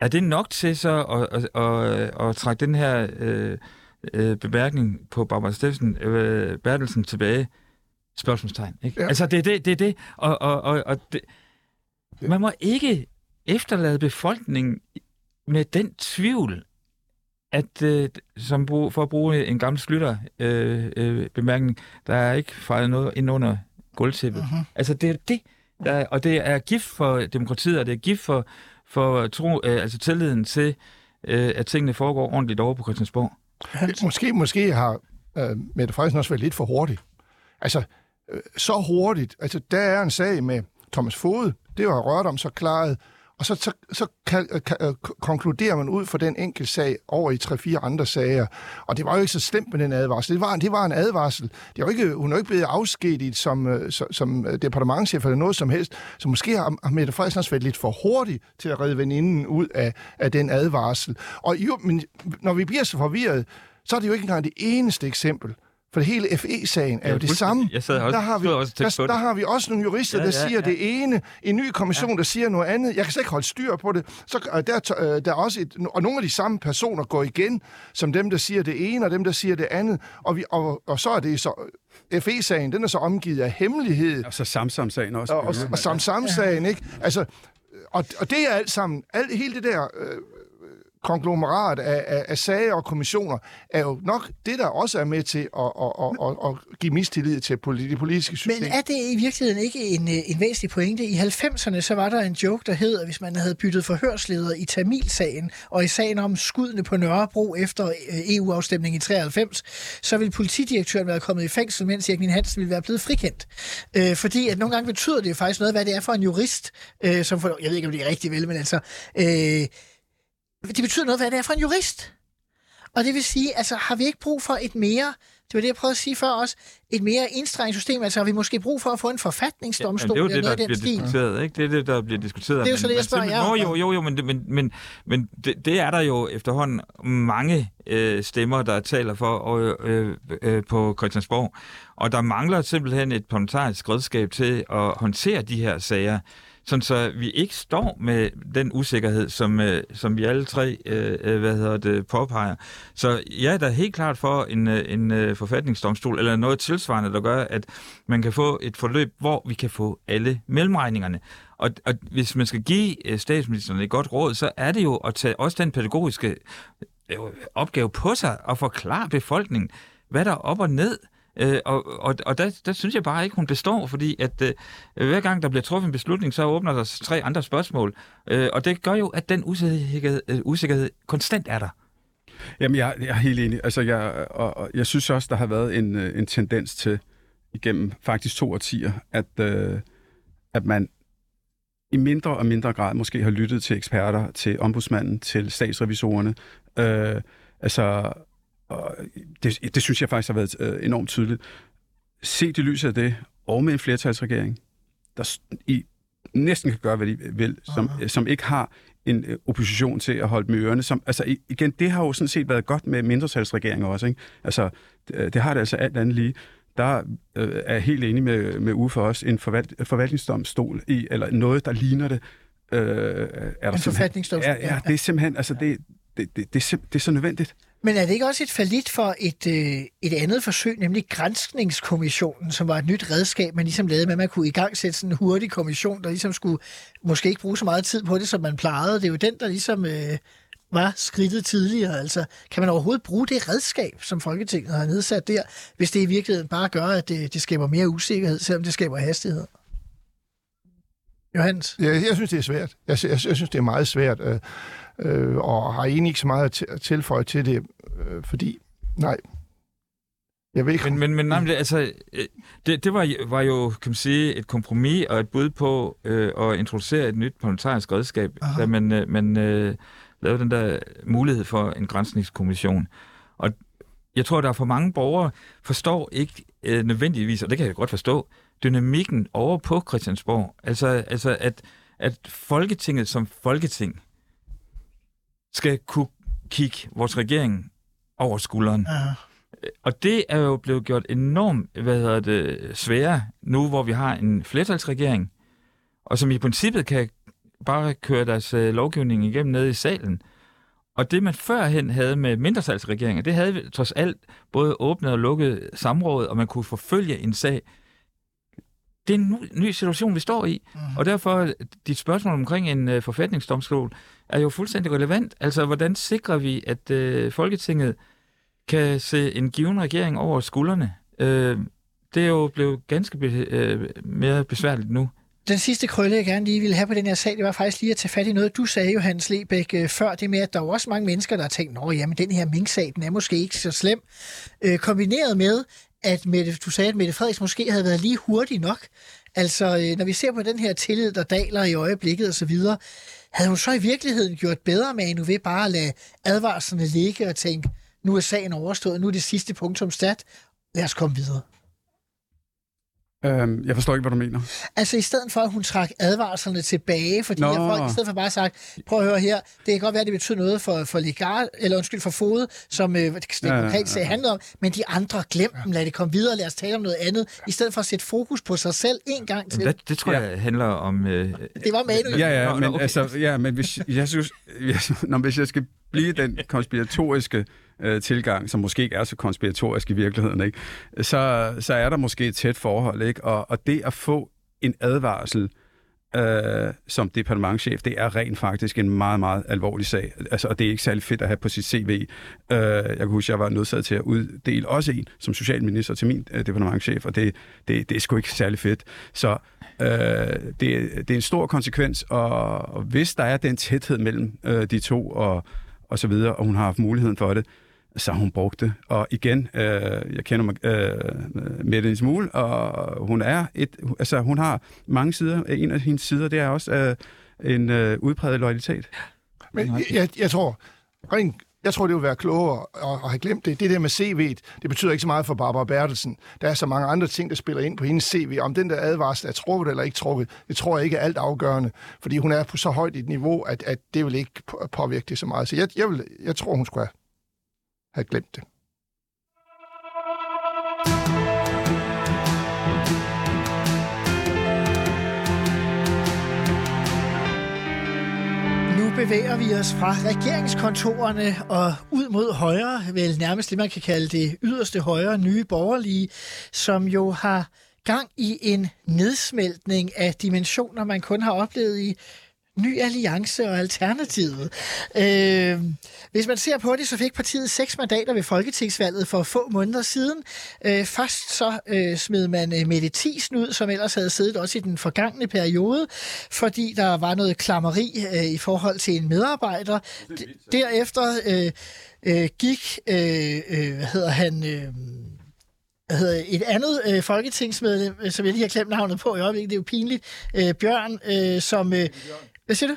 Speaker 3: Er det nok til så at, at, at, at trække den her øh, øh, bemærkning på Barbara Steffensen, øh, Bertelsen tilbage? Spørgsmålstegn, ikke?
Speaker 4: Ja.
Speaker 3: Altså, det er det, det er det. Og, og, og, og det, man må ikke efterlade befolkningen med den tvivl, at øh, som brug, for at bruge en gammel slytter øh, øh, bemærkning, der er ikke fejret noget ind under gulvtæppet. Uh-huh. Altså det er det, der, er- og det er gift for demokratiet, og det er gift for, for øh, tro, øh, altså tilliden til, øh, at tingene foregår ordentligt over på Christiansborg.
Speaker 4: Måske, måske har øh, Mette Frederiksen også været lidt for hurtig. Altså, øh, så hurtigt. Altså, der er en sag med Thomas Fode, det var rørt om så klaret, og så, så, så kan, øh, kan, øh, konkluderer man ud fra den enkelte sag over i tre-fire andre sager. Og det var jo ikke så slemt med den advarsel. Det var, det var en advarsel. Det var ikke, hun er jo ikke blevet afskediget som, øh, som, som departementchef eller noget som helst. Så måske har, har Mette Frederiksen også været lidt for hurtig til at redde veninden ud af, af den advarsel. Og jo, men når vi bliver så forvirret, så er det jo ikke engang det eneste eksempel. For hele FE-sagen er
Speaker 3: Ja,
Speaker 4: jo det samme.
Speaker 3: Jeg sad også-
Speaker 4: der har vi,
Speaker 3: også
Speaker 4: der,
Speaker 3: det.
Speaker 4: der har vi også nogle jurister,
Speaker 3: Ja,
Speaker 4: der
Speaker 3: ja,
Speaker 4: siger
Speaker 3: ja.
Speaker 4: det ene, en ny kommission, ja. der siger noget andet. Jeg kan slet ikke holde styr på det. Så øh, der, øh, der er også et, og nogle af de samme personer går igen, som dem, der siger det ene, og dem, der siger det andet. Og, vi, og, og så er det så... FE-sagen, den er så omgivet af hemmelighed,
Speaker 2: Og så Samsam-sagen også.
Speaker 4: og, og, og Samsam-sagen, ikke? Altså, og, og det er alt sammen, alt, hele det der øh, konglomerat af, af, af sager og kommissioner, er jo nok det, der også er med til at, at, at, at, at give mistillid til det politiske system.
Speaker 1: Men er det i virkeligheden ikke en, øh, en væsentlig pointe? I 90'erne så var der en joke, der hed, at hvis man havde byttet forhørsleder i Tamilsagen, og i sagen om skuddene på Nørrebro efter øh, EU-afstemningen i 93, så ville politidirektøren være kommet i fængsel, mens Erik Hansen ville være blevet frikendt. Øh, fordi at nogle gange betyder det jo faktisk noget, hvad det er for en jurist, øh, som for, jeg ved ikke, om det er rigtigt vel, men altså, øh, det betyder noget, hvad det er for en jurist. Og det vil sige, altså har vi ikke brug for et mere, det var det, jeg prøvede at sige før også, et mere indstrengt system, altså har vi måske brug for at få en forfatningsdomstol
Speaker 3: Ja, det er jo det, der bliver
Speaker 1: stil?
Speaker 3: diskuteret, ikke? Det er det, der bliver diskuteret.
Speaker 1: Det er jo så det, jeg
Speaker 3: men
Speaker 1: spørger jer
Speaker 3: jo, jo, jo, men, men, men, men det, det er der jo efterhånden mange øh, stemmer, der taler for og, øh, øh, på Christiansborg. Og der mangler simpelthen et parlamentarisk redskab til at håndtere de her sager, sådan så vi ikke står med den usikkerhed, som, øh, som vi alle tre øh, øh, hvad hedder det, påpeger. Så jeg er da helt klart for en, øh, en øh, forfatningsdomstol, eller noget tilsvarende, der gør, at man kan få et forløb, hvor vi kan få alle mellemregningerne. Og, og hvis man skal give øh, statsministeren et godt råd, så er det jo at tage også den pædagogiske øh, opgave på sig og forklare befolkningen, hvad der er op og ned. Øh, og og, og der, der synes jeg bare ikke, hun består, fordi at øh, hver gang der bliver truffet en beslutning, så åbner der tre andre spørgsmål. Øh, og det gør jo, at den usikkerhed, øh, usikkerhed konstant er der.
Speaker 2: Jamen, jeg, jeg er helt enig. Altså, jeg, og, og jeg synes også, der har været en, øh, en tendens til, igennem faktisk to årtier, at, øh, at man i mindre og mindre grad måske har lyttet til eksperter, til ombudsmanden, til statsrevisorerne. Øh, altså, og det, det synes jeg faktisk har været øh, enormt tydeligt. Set i lyset af det, og med en flertalsregering, der i, næsten kan gøre, hvad de vil, som, som ikke har en øh, opposition til at holde i ørerne. Som, altså igen, det har jo sådan set været godt med mindretalsregeringer også. Ikke? Altså, det, det har det altså alt andet lige. Der øh, er jeg helt enig med, med for os, en forvalt, forvaltningsdomstol i, eller noget, der ligner det. Øh, er der
Speaker 1: En forfatningsdomstol,
Speaker 2: Ja, ja, det er simpelthen, altså det, det, det, det, er sim, det er så nødvendigt.
Speaker 1: Men er det ikke også et falit for et, øh, et andet forsøg, nemlig Grænskningskommissionen, som var et nyt redskab, man ligesom lavede med, at man kunne i gang sætte sådan en hurtig kommission, der ligesom skulle måske ikke bruge så meget tid på det, som man plejede. Det er jo den, der ligesom øh, var skridtet tidligere. Altså, kan man overhovedet bruge det redskab, som Folketinget har nedsat der, hvis det i virkeligheden bare gør, at det, det skaber mere usikkerhed, selvom det skaber hastighed? Johannes?
Speaker 4: Ja, jeg synes, det er svært. Jeg, jeg, jeg synes, det er meget svært, øh, øh, og har egentlig ikke så meget at at tilføje til det, øh, fordi, nej, jeg ved ikke...
Speaker 3: Men, men, men nej, men det, altså, øh, det, det var, var jo, kan man sige, et kompromis og et bud på øh, at introducere et nyt parlamentarisk redskab,
Speaker 1: Aha.
Speaker 3: da man, øh, man øh, lavede den der mulighed for en grænsningskommission. Og jeg tror, der er for mange borgere, forstår ikke øh, nødvendigvis, og det kan jeg godt forstå, dynamikken over på Christiansborg. Altså, altså at, at Folketinget som Folketing skal kunne kigge vores regering over skulderen.
Speaker 1: Ja.
Speaker 3: Og det er jo blevet gjort enormt hvad hedder det, svære nu, hvor vi har en flertalsregering, og som i princippet kan bare køre deres øh, lovgivning igennem nede i salen. Og det, man førhen havde med mindretalsregeringer, det havde vi trods alt både åbnet og lukket samråd, og man kunne forfølge en sag. Det er en ny situation, vi står i.
Speaker 1: Mm.
Speaker 3: Og derfor, dit spørgsmål omkring en øh, forfatningsdomstol er jo fuldstændig relevant. Altså, hvordan sikrer vi, at øh, Folketinget kan se en given regering over skuldrene? Øh, det er jo blevet ganske be, øh, mere besværligt nu.
Speaker 1: Den sidste krølle, jeg gerne lige ville have på den her sag, det var faktisk lige at tage fat i noget, du sagde, Johannes Lebæk, øh, før det med, at der er jo også mange mennesker, der har tænkt, jamen, den her Mink-sag, den er måske ikke så slem. Øh, kombineret med, at Mette, du sagde, at Mette Frederiksen måske havde været lige hurtig nok. Altså, øh, når vi ser på den her tillid, der daler i øjeblikket osv., havde hun så i virkeligheden gjort bedre med, nu ved bare at lade advarslerne ligge og tænke, nu er sagen overstået, nu er det sidste punktum sat, lad os komme videre.
Speaker 2: Øhm, jeg forstår ikke, hvad du mener.
Speaker 1: Altså i stedet for, at hun trak advarslerne tilbage, fordi
Speaker 2: Nå.
Speaker 1: at folk i stedet for bare sagt, prøv at høre her, det kan godt være, at det betyder noget for, for Legar, eller undskyld, for Fode, som øh, det
Speaker 2: Ja, ja,
Speaker 1: konkret sag handler om, men de andre, glem dem, lad det komme videre, lad os tale om noget andet, i stedet for at sætte fokus på sig selv en gang til.
Speaker 3: Det, det tror
Speaker 2: Ja.
Speaker 3: jeg handler om... Øh,
Speaker 1: Det var Manu.
Speaker 2: Ja, ja, men,
Speaker 3: okay.
Speaker 2: altså, ja, men hvis jeg, synes, jeg, når, hvis jeg skal blive den konspiratoriske øh, tilgang, som måske ikke er så konspiratorisk i virkeligheden, ikke? Så, så er der måske et tæt forhold. Ikke? Og, og det at få en advarsel øh, som departementchef, det er rent faktisk en meget, meget alvorlig sag. Altså, og det er ikke særlig fedt at have på sit CV. Øh, jeg kan huske, jeg var nødsaget til at uddele også en som socialminister til min øh, departementchef, og det, det, det er sgu ikke særlig fedt. Så øh, det, det er en stor konsekvens, og, og hvis der er den tæthed mellem øh, de to og, og så videre, og hun har haft muligheden for det, så hun brugt det. Og igen, øh, jeg kender mig øh, med en smule, og hun er et, altså hun har mange sider. En af hendes sider, det er også øh, en øh, udpræget loyalitet.
Speaker 4: Men jeg, jeg, jeg tror, rent, jeg tror, det vil være klogere at, have glemt det. Det der med CV'et, det betyder ikke så meget for Barbara Bertelsen. Der er så mange andre ting, der spiller ind på hendes CV. Om den der advarsel er trukket eller ikke trukket, det tror jeg ikke er alt afgørende. Fordi hun er på så højt et niveau, at, at det vil ikke på- påvirke det så meget. Så jeg, jeg, vil, jeg tror, hun skulle have, havde glemt det.
Speaker 1: Nu bevæger vi os fra regeringskontorerne og ud mod højre, vel nærmest det, man kan kalde det yderste højre, nye borgerlige, som jo har gang i en nedsmeltning af dimensioner, man kun har oplevet i Ny Alliance og Alternativet. Øh, hvis man ser på det, så fik partiet seks mandater ved Folketingsvalget for få måneder siden. Øh, først så øh, smed man øh, Mette Thiesen ud, som ellers havde siddet også i den forgangne periode, fordi der var noget klammeri øh, i forhold til en medarbejder. D- derefter øh, øh, gik, øh, øh, hvad hedder han... Øh, hvad hedder et andet øh, folketingsmedlem, øh, som jeg lige har glemt navnet på i øjeblikket, det er jo pinligt, øh, Bjørn, øh, som... Øh, hvad siger du?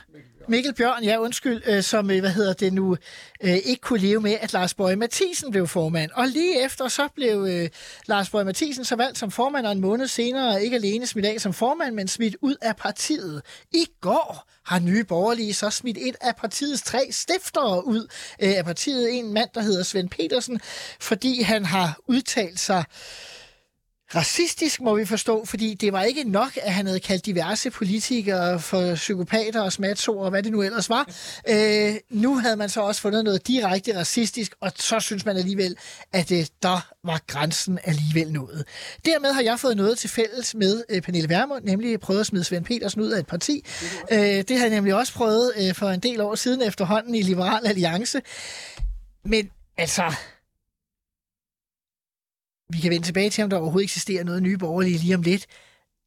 Speaker 1: Mikkel Bjørn, ja undskyld, øh, som, øh, hvad hedder det nu, øh, ikke kunne leve med, at Lars Bøge Mathisen blev formand. Og lige efter så blev øh, Lars Bøge Mathisen så valgt som formand, og en måned senere ikke alene smidt af som formand, men smidt ud af partiet. I går har nye borgerlige så smidt et af partiets tre stiftere ud øh, af partiet. En mand, der hedder Svend Petersen, fordi han har udtalt sig racistisk, må vi forstå, fordi det var ikke nok, at han havde kaldt diverse politikere for psykopater og smatsord og hvad det nu ellers var. Øh, nu havde man så også fundet noget direkte racistisk, og så synes man alligevel, at øh, der var grænsen alligevel nået. Dermed har jeg fået noget til fælles med øh, Pernille Vermund, nemlig prøvet at smide Svend Petersen ud af et parti. Øh, det har jeg nemlig også prøvet øh, for en del år siden efterhånden i Liberal Alliance. Men altså, vi kan vende tilbage til, om der overhovedet eksisterer noget nye borgerlige lige om lidt.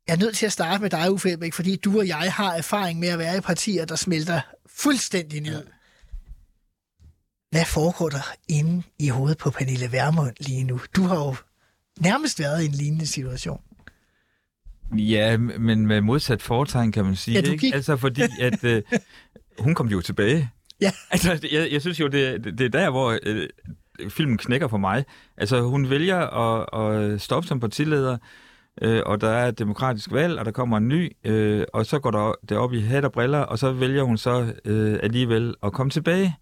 Speaker 1: Jeg er nødt til at starte med dig, Uffe Elbæk, fordi du og jeg har erfaring med at være i partier, der smelter fuldstændig ned. Hvad foregår der inde i hovedet på Pernille Vermund lige nu? Du har jo nærmest været i en lignende situation.
Speaker 3: Ja, men med modsat foretegn, kan man sige.
Speaker 1: Ja, du
Speaker 3: ikke?
Speaker 1: gik.
Speaker 3: Altså, fordi at, øh, hun kom jo tilbage.
Speaker 1: Ja.
Speaker 3: Altså, jeg, jeg synes jo, det, det er der, hvor øh, filmen knækker for mig. Altså, hun vælger at, at stoppe som partileder, øh, og der er et demokratisk valg, og der kommer en ny, øh, og så går der det op i hat og briller, og så vælger hun så øh, alligevel at komme tilbage.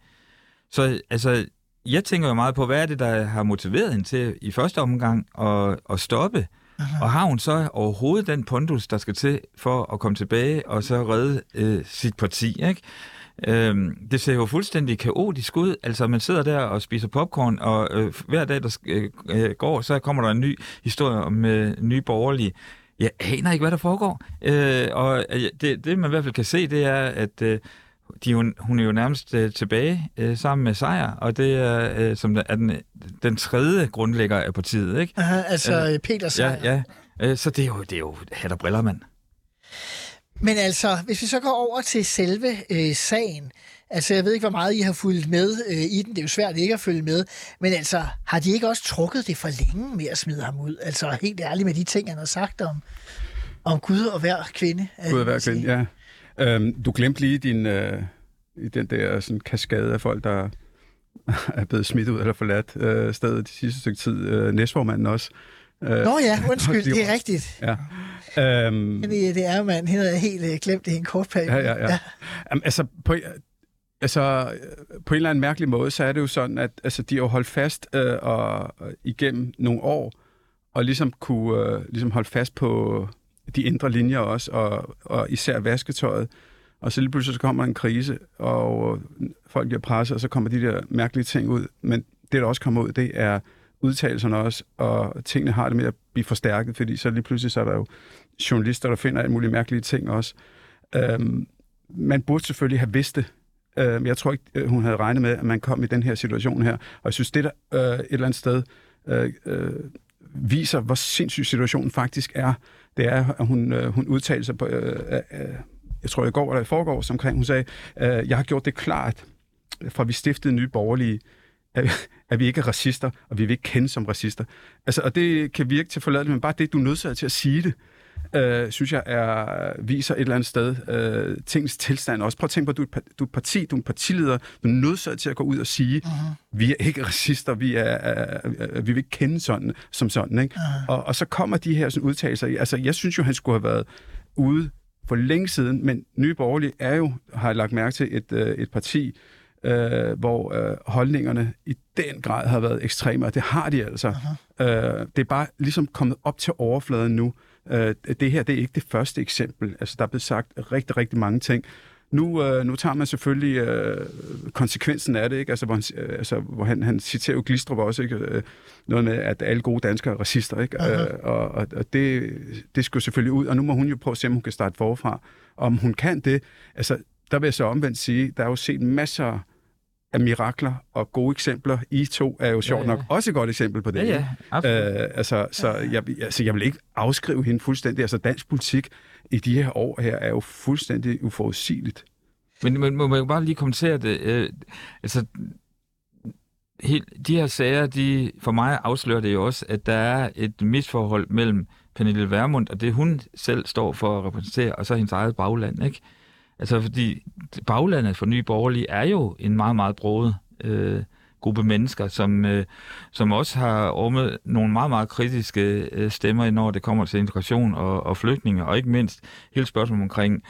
Speaker 3: Så altså, jeg tænker jo meget på, hvad er det, der har motiveret hende til i første omgang at, at stoppe? Aha. Og har hun så overhovedet den pondus, der skal til for at komme tilbage og så redde øh, sit parti, ikke? Øhm, det ser jo fuldstændig kaotisk ud. Altså, man sidder der og spiser popcorn, og øh, hver dag, der øh, øh, går, så kommer der en ny historie om øh, nye borgerlige. Jeg aner ikke, hvad der foregår. Øh, og øh, det, det, man i hvert fald kan se, det er, at øh, de, hun, hun er jo nærmest øh, tilbage øh, sammen med Sejr, og det er, øh, som er den, den tredje grundlægger af partiet, ikke?
Speaker 1: Aha, altså øh, Peter
Speaker 3: Ja,
Speaker 1: Seier.
Speaker 3: ja. Øh, så det er jo, det er jo hat og briller, mand.
Speaker 1: Men altså, hvis vi så går over til selve øh, sagen, altså jeg ved ikke, hvor meget I har fulgt med øh, i den, det er jo svært ikke at følge med, men altså, har de ikke også trukket det for længe med at smide ham ud? Altså helt ærligt med de ting, han har sagt om, om Gud og hver kvinde.
Speaker 2: Gud
Speaker 1: det,
Speaker 2: hver kvinde,
Speaker 1: siger.
Speaker 2: ja. Øhm, du glemte lige din, øh, den der sådan, kaskade af folk, der er blevet smidt ud eller forladt øh, stedet de sidste stykke tid. Øh, næstformanden også. Øh,
Speaker 1: Nå ja, undskyld, det er rigtigt.
Speaker 2: Ja. Øhm,
Speaker 1: Men det, er man, hende havde helt øh, glemt i en kort periode.
Speaker 2: Ja, ja, ja. Jamen, altså, på, altså, på en eller anden mærkelig måde, så er det jo sådan, at altså, de har holdt fast øh, og, og igennem nogle år, og ligesom kunne øh, ligesom holde fast på de indre linjer også, og, og især vasketøjet. Og så lige pludselig så kommer en krise, og folk bliver presset, og så kommer de der mærkelige ting ud. Men det, der også kommer ud, det er udtalelserne også, og tingene har det med at blive forstærket, fordi så lige pludselig så er der jo journalister, der finder alle mulige mærkelige ting også. Øhm, man burde selvfølgelig have vidst det, øh, jeg tror ikke, øh, hun havde regnet med, at man kom i den her situation her. Og jeg synes, det der øh, et eller andet sted øh, øh, viser, hvor sindssyg situationen faktisk er, det er, at hun, øh, hun udtalte sig på, øh, øh, jeg tror i går eller i forgårs omkring, hun sagde, øh, jeg har gjort det klart, fra vi stiftede nye borgerlige, at, at vi ikke er racister, og vi vil ikke kende som racister. Altså, og det kan virke til forladeligt, men bare det, du er nødt til at sige det, øh, synes jeg er, viser et eller andet sted øh, tingens tilstand også. Prøv at tænke på, at du er, du er parti, du er en partileder, du er nødt til at gå ud og sige, uh-huh. vi er ikke racister, vi, er, er, er, vi vil ikke kende sådan, som sådan. Ikke? Uh-huh. Og, og så kommer de her sådan, udtalelser. Altså, jeg synes jo, han skulle have været ude for længe siden, men Nye Borgerlige er jo, har jeg lagt mærke til, et, øh, et parti, øh, hvor øh, holdningerne i den grad har været ekstreme, og det har de altså. Uh-huh. Øh, det er bare ligesom kommet op til overfladen nu. Øh, det her det er ikke det første eksempel. Altså, der er blevet sagt rigtig, rigtig mange ting. Nu, øh, nu tager man selvfølgelig øh, konsekvensen af det, ikke? Altså, hvor han, øh, altså, hvor han, han citerer jo Glistrup også, ikke? Øh, noget med, at alle gode danskere er racister, ikke? Øh, og og, og det, det skulle selvfølgelig ud, og nu må hun jo prøve at se, om hun kan starte forfra. Om hun kan det, altså, der vil jeg så omvendt sige, der er jo set masser af mirakler og gode eksempler. I to er jo sjovt
Speaker 3: Ja, ja.
Speaker 2: nok også et godt eksempel på det.
Speaker 3: Ja, ja.
Speaker 2: Øh, altså, så jeg, altså, jeg vil ikke afskrive hende fuldstændig. Altså, dansk politik i de her år her er jo fuldstændig uforudsigeligt.
Speaker 3: Men, men må man bare lige kommentere det? Øh, altså, helt, de her sager, de, for mig afslører det jo også, at der er et misforhold mellem Pernille Vermund og det, hun selv står for at repræsentere, og så hendes eget bagland, ikke? Altså, fordi baglandet for Nye Borgerlige er jo en meget, meget broget øh, gruppe mennesker, som, øh, som også har rummet nogle meget, meget kritiske øh, stemmer, når det kommer til integration og, og flygtninge, og ikke mindst hele spørgsmålet omkring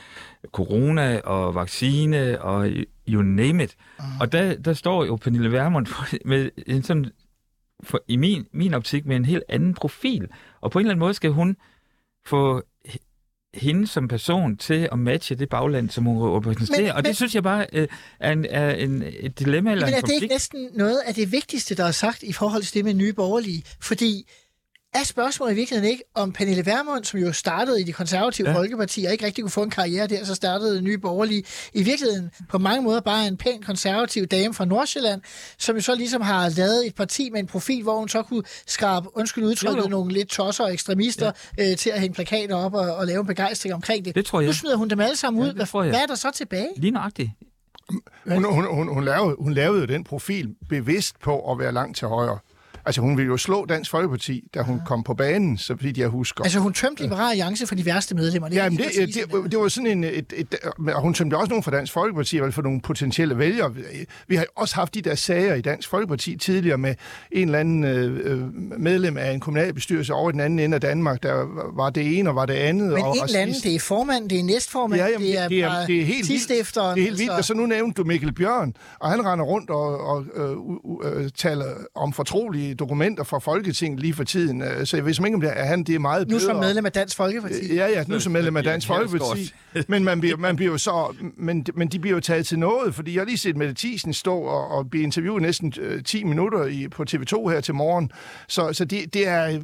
Speaker 3: corona og vaccine og you name it. Og der, der står jo Pernille Vermund med en sådan for, i min, min optik med en helt anden profil. Og på en eller anden måde skal hun få hende som person til at matche det bagland, som hun repræsenterer.
Speaker 1: Men-
Speaker 3: og det
Speaker 1: men-
Speaker 3: synes jeg bare øh, er, en, er en, et dilemma eller
Speaker 1: Men
Speaker 3: en
Speaker 1: er det ikke
Speaker 3: konflikt.
Speaker 1: næsten noget af det vigtigste, der er sagt i forhold til det med nye borgerlige? Fordi er spørgsmålet i virkeligheden ikke, om Pernille Vermund, som jo startede i det konservative ja. Folkeparti, og ikke rigtig kunne få en karriere der, så startede nye borgerlige, i virkeligheden på mange måder bare en pæn konservativ dame fra Nordsjælland, som jo så ligesom har lavet et parti med en profil, hvor hun så kunne skrabe, undskyld udtrykket,
Speaker 3: Jo, jo.
Speaker 1: nogle lidt tosser og ekstremister ja. øh, til at hænge plakater op og, og lave en begejstring omkring det.
Speaker 3: Det tror jeg.
Speaker 1: Nu smider hun dem alle sammen ud.
Speaker 3: Ja, det
Speaker 1: Hvad, hvad er der så tilbage?
Speaker 3: Lige nøjagtigt.
Speaker 4: Hun, hun, hun, hun, lavede, hun lavede jo den profil bevidst på at være langt til højre. Altså, hun ville jo slå Dansk Folkeparti, da hun kom på banen, så vidt jeg husker.
Speaker 1: Altså hun tømte Liberale Alliance for de værste medlemmer. Det
Speaker 4: Ja, men
Speaker 1: lige
Speaker 4: det, det, det, det var sådan en... Et, et, og hun tømte også nogen fra Dansk Folkeparti, vel for nogle potentielle vælgere. Vi har også haft de der sager i Dansk Folkeparti tidligere med en eller anden øh, øh, medlem af en kommunalbestyrelse over i den anden ende af Danmark, der var det ene og var det andet.
Speaker 1: Men
Speaker 4: og,
Speaker 1: en eller anden, det er formand, det er næstformand,
Speaker 4: Ja, jamen,
Speaker 1: det er,
Speaker 4: det, er, det er helt vildt. Det er helt vildt.
Speaker 1: altså.
Speaker 4: Og så nu nævnte du Mikkel Bjørn, og han render rundt og, og øh, uh, taler om fortrolige dokumenter fra Folketinget lige for tiden. Øh, Så jeg ved ikke, om det er han, det er meget
Speaker 1: Nu som
Speaker 4: bedre.
Speaker 1: medlem af Dansk Folkeparti.
Speaker 4: Ja, ja, nu som medlem af Dansk Folkeparti. Men man bliver, man bliver jo så, men, men de bliver jo taget til noget, fordi jeg har lige set Mette Thiesen stå og, og blive interviewet næsten øh, 10 minutter i, på TV2 her til morgen. Så, så det, det, er, det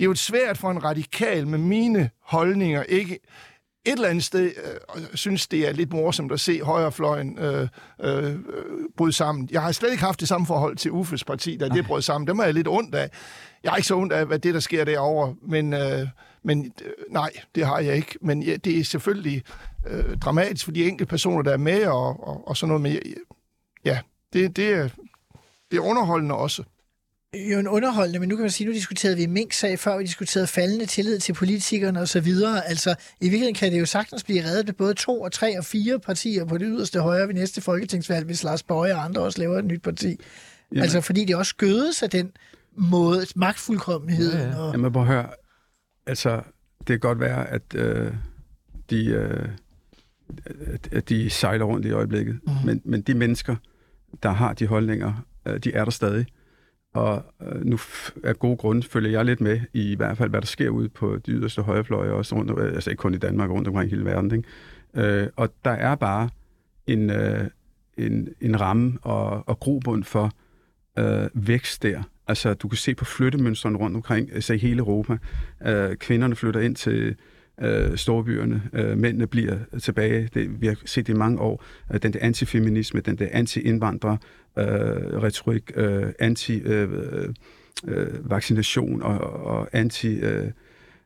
Speaker 4: er jo svært for en radikal med mine holdninger, ikke et eller andet sted øh, synes, det er lidt morsomt at se højrefløjen øh, øh, bryde sammen. Jeg har slet ikke haft det samme forhold til Uffes parti, da det brød sammen. Dem er jeg lidt ondt af. Jeg er ikke så ondt af, hvad det, der sker derovre, men, øh, men øh, nej, det har jeg ikke. Men ja, det er selvfølgelig øh, dramatisk for de enkelte personer, der er med, og, og, og sådan noget. Men ja det, det, er, det er underholdende også.
Speaker 1: Jo en underholdende, men nu kan man sige, nu diskuterede vi Mink-sag før, vi diskuterede faldende tillid til politikerne og så videre. Altså, i virkeligheden kan det jo sagtens blive reddet med både to og tre og fire partier på det yderste højre ved næste folketingsvalg, hvis Lars Bøje og andre også laver et nyt parti. Jamen. Altså, fordi det også gødes af den måde, magtfuldkommenheden. Ja, ja. Og,
Speaker 2: Jamen, prøv at høre. Altså, det kan godt være, at øh, de, øh, at- de sejler rundt i øjeblikket. Mm. Men, men de mennesker, der har de holdninger, øh, de er der stadig. Og øh, nu af gode grunde følger jeg lidt med i, i hvert fald, hvad der sker ude på de yderste højrefløje, også rundt, øh, altså ikke kun i Danmark, rundt omkring hele verden. Ikke? Øh, og der er bare en, øh, en, en ramme og, og grobund for øh, vækst der. Altså, du kan se på flyttemønstrene rundt omkring, altså i hele Europa. Øh, kvinderne flytter ind til øh, storbyerne, øh, mændene bliver tilbage. Det, vi har set det i mange år. Øh, den der antifeminisme, den der anti-indvandrer øh, retorik, øh, anti-vaccination øh, øh, øh, og, og anti... Øh,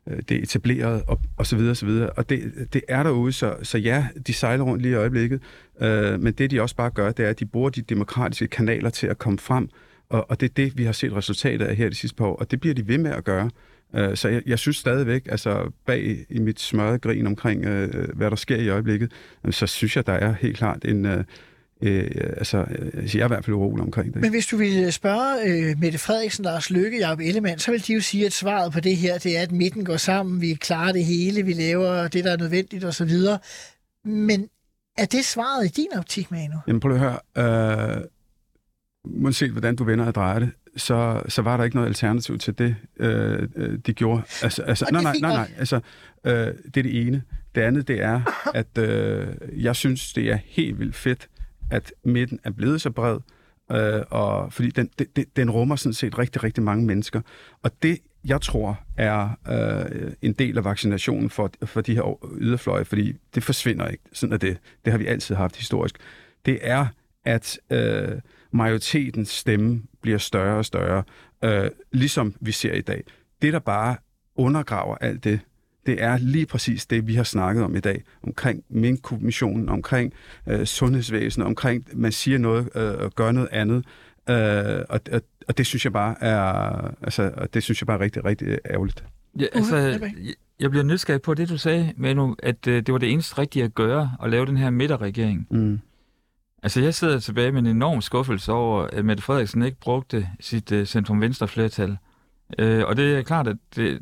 Speaker 2: det etableret og, og så videre, og så videre. Og det, det er derude, så, så ja, de sejler rundt lige i øjeblikket, øh, men det de også bare gør, det er, at de bruger de demokratiske kanaler til at komme frem, og, og det er det, vi har set resultatet af her de sidste par år, og det bliver de ved med at gøre. Øh, så jeg, jeg synes stadigvæk, altså bag i mit smørrede grin omkring, øh, hvad der sker i øjeblikket, øh, så synes jeg, der er helt klart en... Øh, øh, altså, øh, jeg er i hvert fald urolig omkring det.
Speaker 1: Men hvis du ville spørge øh, Mette Frederiksen, Lars Løkke, Jacob Ellemann, så vil de jo sige, at svaret på det her, det er, at midten går sammen, vi klarer det hele, vi laver det, der er nødvendigt osv. Men er det svaret i din optik, Manu?
Speaker 2: Jamen prøv at høre. Øh, uanset hvordan du vender og drejer det, så, så var der ikke noget alternativ til det, øh, øh, de gjorde. Altså, altså, nej, nej, nej, nej. Altså, øh, det er det ene. Det andet, det er, at øh, jeg synes, det er helt vildt fedt, at midten er blevet så bred, øh, og, fordi den, den, den rummer sådan set rigtig, rigtig mange mennesker. Og det, jeg tror, er øh, en del af vaccinationen for, for de her yderfløje, fordi det forsvinder ikke. Sådan er det. Det har vi altid haft historisk. Det er, at øh, majoritetens stemme bliver større og større, øh, ligesom vi ser i dag. Det, der bare undergraver alt det, det er lige præcis det, vi har snakket om i dag, omkring Mink-kommissionen, omkring øh, sundhedsvæsenet, omkring, man siger noget øh, og gør noget andet. Øh, og, og, og det synes jeg bare er, altså, og det synes jeg bare er rigtig, rigtig ærgerligt.
Speaker 3: Ja, altså, jeg, jeg bliver nysgerrig på det, du sagde, Manu, at øh, det var det eneste rigtige at gøre, at lave den her midterregering.
Speaker 2: Mm.
Speaker 3: Altså, jeg sidder tilbage med en enorm skuffelse over, at Mette Frederiksen ikke brugte sit uh, centrum-venstre flertal Øh, og det er klart, at, det,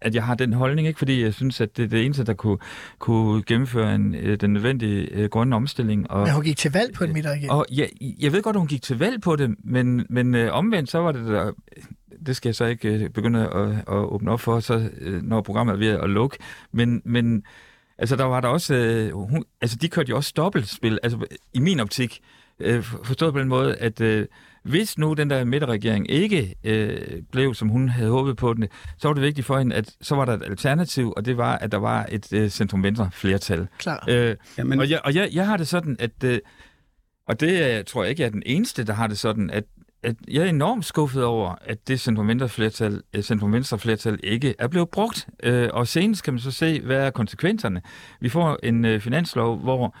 Speaker 3: at jeg har den holdning, ikke fordi jeg synes, at det er det eneste, der kunne, kunne gennemføre en, øh, den nødvendige øh, grønne omstilling. Og,
Speaker 1: Men hun gik til valg på en middag
Speaker 3: og ja, jeg ved godt, at hun gik til valg på det, men, men øh, omvendt så var det der, det skal jeg så ikke øh, begynde at, at åbne op for, så, øh, når programmet er ved at lukke. Men, men altså, der var der også, øh, hun, altså de kørte jo også dobbeltspil, altså i min optik, øh, forstået på den måde, at øh, hvis nu den der midterregering ikke øh, blev, som hun havde håbet på den, så var det vigtigt for hende, at så var der et alternativ, og det var, at der var et øh, centrum-venstre flertal.
Speaker 1: Klar.
Speaker 3: Øh,
Speaker 2: Jamen,
Speaker 3: og jeg, og jeg, jeg har det sådan, at, øh, og det tror jeg ikke, jeg er den eneste, der har det sådan, at, at jeg er enormt skuffet over, at det centrum-venstre flertal, øh, flertal ikke er blevet brugt. Øh, og senest kan man så se, hvad er konsekvenserne. Vi får en øh, finanslov, hvor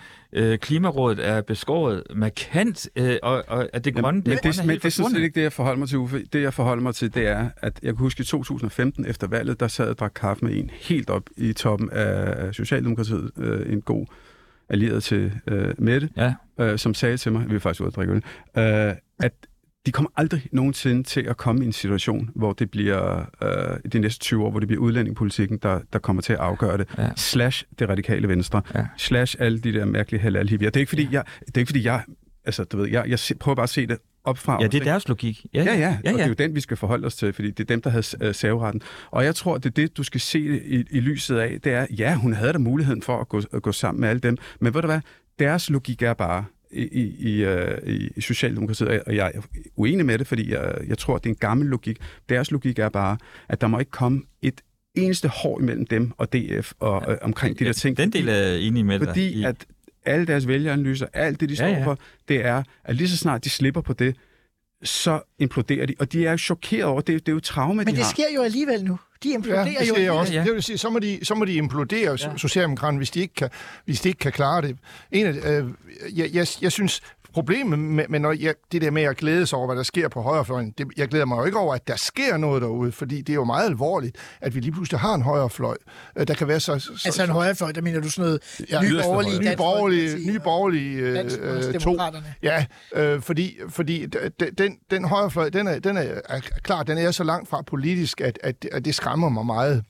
Speaker 3: Klimarådet er beskåret markant, og, og at det grønne...
Speaker 2: Men, men, det,
Speaker 3: grønne er
Speaker 2: men
Speaker 3: helt
Speaker 2: det er sådan set ikke det, jeg forholder mig til, Uffe. Det, jeg forholder mig til, det er, at jeg kan huske i 2015, efter valget, der sad og drak kaffe med en helt op i toppen af Socialdemokratiet, en god allieret til øh, Mette,
Speaker 3: Ja.
Speaker 2: øh, som sagde til mig, vi er faktisk ude at drikke øl, øh, at de kommer aldrig nogensinde til at komme i en situation, hvor det bliver øh, de næste 20 år, hvor det bliver udlændingepolitikken, der, der kommer til at afgøre det.
Speaker 3: Ja.
Speaker 2: Slash det radikale venstre.
Speaker 3: Ja.
Speaker 2: Slash alle de der mærkelige halal Det er ikke fordi, jeg, det er ikke fordi, jeg, altså, du ved, jeg, jeg prøver bare at se det op fra.
Speaker 3: Ja, det er deres logik.
Speaker 2: Ja, ja, ja,
Speaker 3: ja,
Speaker 2: og det er
Speaker 3: ja.
Speaker 2: jo den, vi skal forholde os til, fordi det er dem, der havde øh, saveretten. Og jeg tror, det er det, du skal se i, i lyset af, det er, ja, hun havde da muligheden for at gå, at gå sammen med alle dem, men ved du hvad, deres logik er bare, i, i, i, øh, i, i Socialdemokratiet, og jeg er uenig med det, fordi jeg, jeg tror, det er en gammel logik. Deres logik er bare, at der må ikke komme et eneste hår imellem dem og DF og øh, omkring de der ting.
Speaker 3: Den del er jeg enig med dig
Speaker 2: Fordi
Speaker 3: i.
Speaker 2: at alle deres vælgeranalyser, alt det, de står
Speaker 3: Ja, ja.
Speaker 2: for, det er, at lige så snart de slipper på det, så imploderer de. Og de er jo chokeret over, det, det er jo traume,
Speaker 1: Men
Speaker 2: de
Speaker 1: det
Speaker 2: har.
Speaker 1: sker jo alligevel nu. De imploderer
Speaker 4: Ja, det
Speaker 1: jo
Speaker 4: jeg også.
Speaker 3: Ja.
Speaker 4: Det vil sige, så må de, så må de implodere ja. Socialdemokraterne, hvis de ikke kan, hvis de ikke kan klare det. En af, øh, jeg, jeg, jeg synes, problemet med, med når jeg, det der med at glæde sig over, hvad der sker på højrefløjen, det, jeg glæder mig jo ikke over, at der sker noget derude, fordi det er jo meget alvorligt, at vi lige pludselig har en højrefløj, øh, der kan være så... så
Speaker 1: Altså en højrefløj, der mener du sådan noget
Speaker 4: Ja,
Speaker 1: nye
Speaker 2: yderste
Speaker 1: borgerlige,
Speaker 2: højre.
Speaker 4: nye
Speaker 1: Dansk
Speaker 4: borgerlige,
Speaker 1: Folkeparti
Speaker 4: nye
Speaker 1: og
Speaker 4: borgerlige øh, øh, to. Ja, øh, fordi, fordi den, den højrefløj, den er, den er, er klar, den er så langt fra politisk, at, at, at det skræmmer mig meget.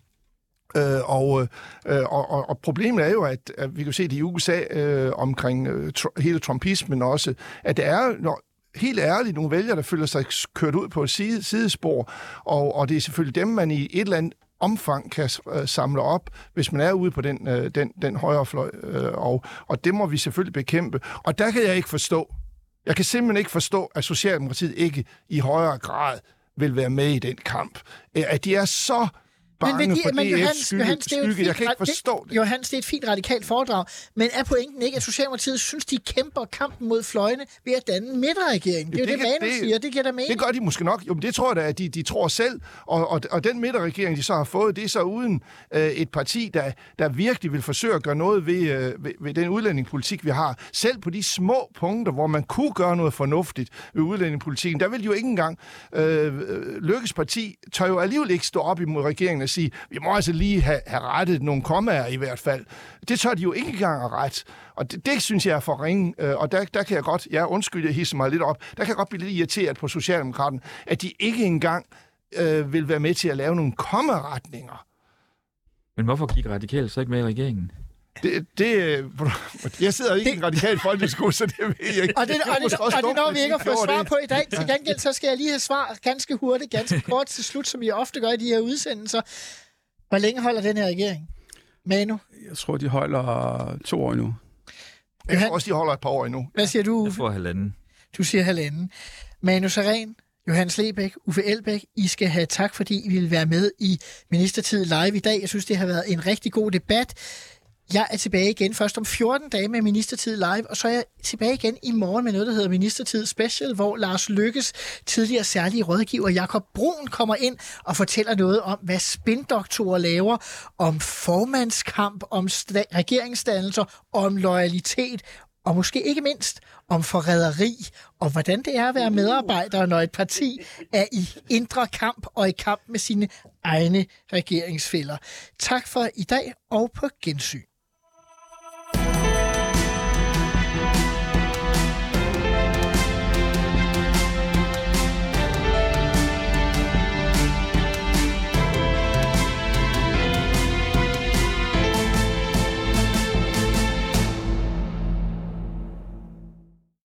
Speaker 4: Øh, og, øh, og, og, problemet er jo, at, at vi kan se det i USA øh, omkring øh, tr- hele trumpismen også, at det er når, helt ærligt nogle vælgere, der føler sig kørt ud på et side, sidespor, og, og det er selvfølgelig dem, man i et eller andet omfang kan øh, samle op, hvis man er ude på den, øh, den, den højre fløj, øh, og, og det må vi selvfølgelig bekæmpe. Og der kan jeg ikke forstå, jeg kan simpelthen ikke forstå, at Socialdemokratiet ikke i højere grad vil være med i den kamp. At de er så bange
Speaker 1: Men,
Speaker 4: for
Speaker 1: men
Speaker 4: DF's
Speaker 1: Johannes,
Speaker 4: skygge,
Speaker 1: Johannes, det er
Speaker 4: skygge. Jeg kan
Speaker 1: fint-
Speaker 4: ikke forstå det.
Speaker 1: Johannes, det er et fint radikalt foredrag, men er pointen ikke, at Socialdemokratiet synes, de kæmper kampen mod fløjene ved at danne midterregering? Det er jo
Speaker 4: Det
Speaker 1: det, Manu
Speaker 4: det-
Speaker 1: siger, det giver da mening.
Speaker 4: Det gør de måske nok. Jo, men det tror jeg da, at de, de tror selv. Og, og, og den midterregering, de så har fået, det er så uden øh, et parti, der, der virkelig vil forsøge at gøre noget ved, øh, ved, ved den udlændingepolitik, vi har. Selv på de små punkter, hvor man kunne gøre noget fornuftigt ved udlændingepolitikken, der vil de jo ikke engang... Øh, øh, Lykkes parti tør jo alligevel ikke stå op imod regeringen at sige, vi må altså lige have, have rettet nogle kommaer i hvert fald. Det tør de jo ikke engang at ret. Og det, det synes jeg er for ringe. Øh, og der, der kan jeg godt, ja undskyld, jeg hisser mig lidt op, der kan jeg godt blive lidt irriteret på Socialdemokraten, at de ikke engang øh, vil være med til at lave nogle kommeretninger.
Speaker 3: Men hvorfor gik radikalt så ikke med i regeringen?
Speaker 4: Det, det, øh, jeg sidder ikke i en radikal folkeskole, så det ved jeg ikke.
Speaker 1: Og det, og, det, og det når vi ikke at få svar
Speaker 4: det.
Speaker 1: på i dag. Til gengæld så skal jeg lige have svar ganske hurtigt, ganske kort til slut, som vi ofte gør i de her udsendelser. Hvor længe holder den her regering? Manu,
Speaker 2: Jeg tror, de holder to år nu.
Speaker 4: Jeg tror også, de holder et par år endnu.
Speaker 1: hvad siger du,
Speaker 3: Jeg
Speaker 1: Uffe?
Speaker 3: får halvanden.
Speaker 1: Du siger halvanden. Manu Saren, Johannes Lebæk, Uffe Elbæk, I skal have tak, fordi I ville være med i Ministertid Live i dag. Jeg synes, det har været en rigtig god debat. Jeg er tilbage igen først om 14 dage med Ministertid Live, og så er jeg tilbage igen i morgen med noget, der hedder Ministertid Special, hvor Lars Lykkes tidligere særlige rådgiver Jakob Brun kommer ind og fortæller noget om, hvad spindoktorer laver, om formandskamp, om regeringsdannelser, om loyalitet, og måske ikke mindst om forræderi, og hvordan det er at være medarbejder, når et parti er i indre kamp og i kamp med sine egne regeringsfælder. Tak for i dag, og på gensyn.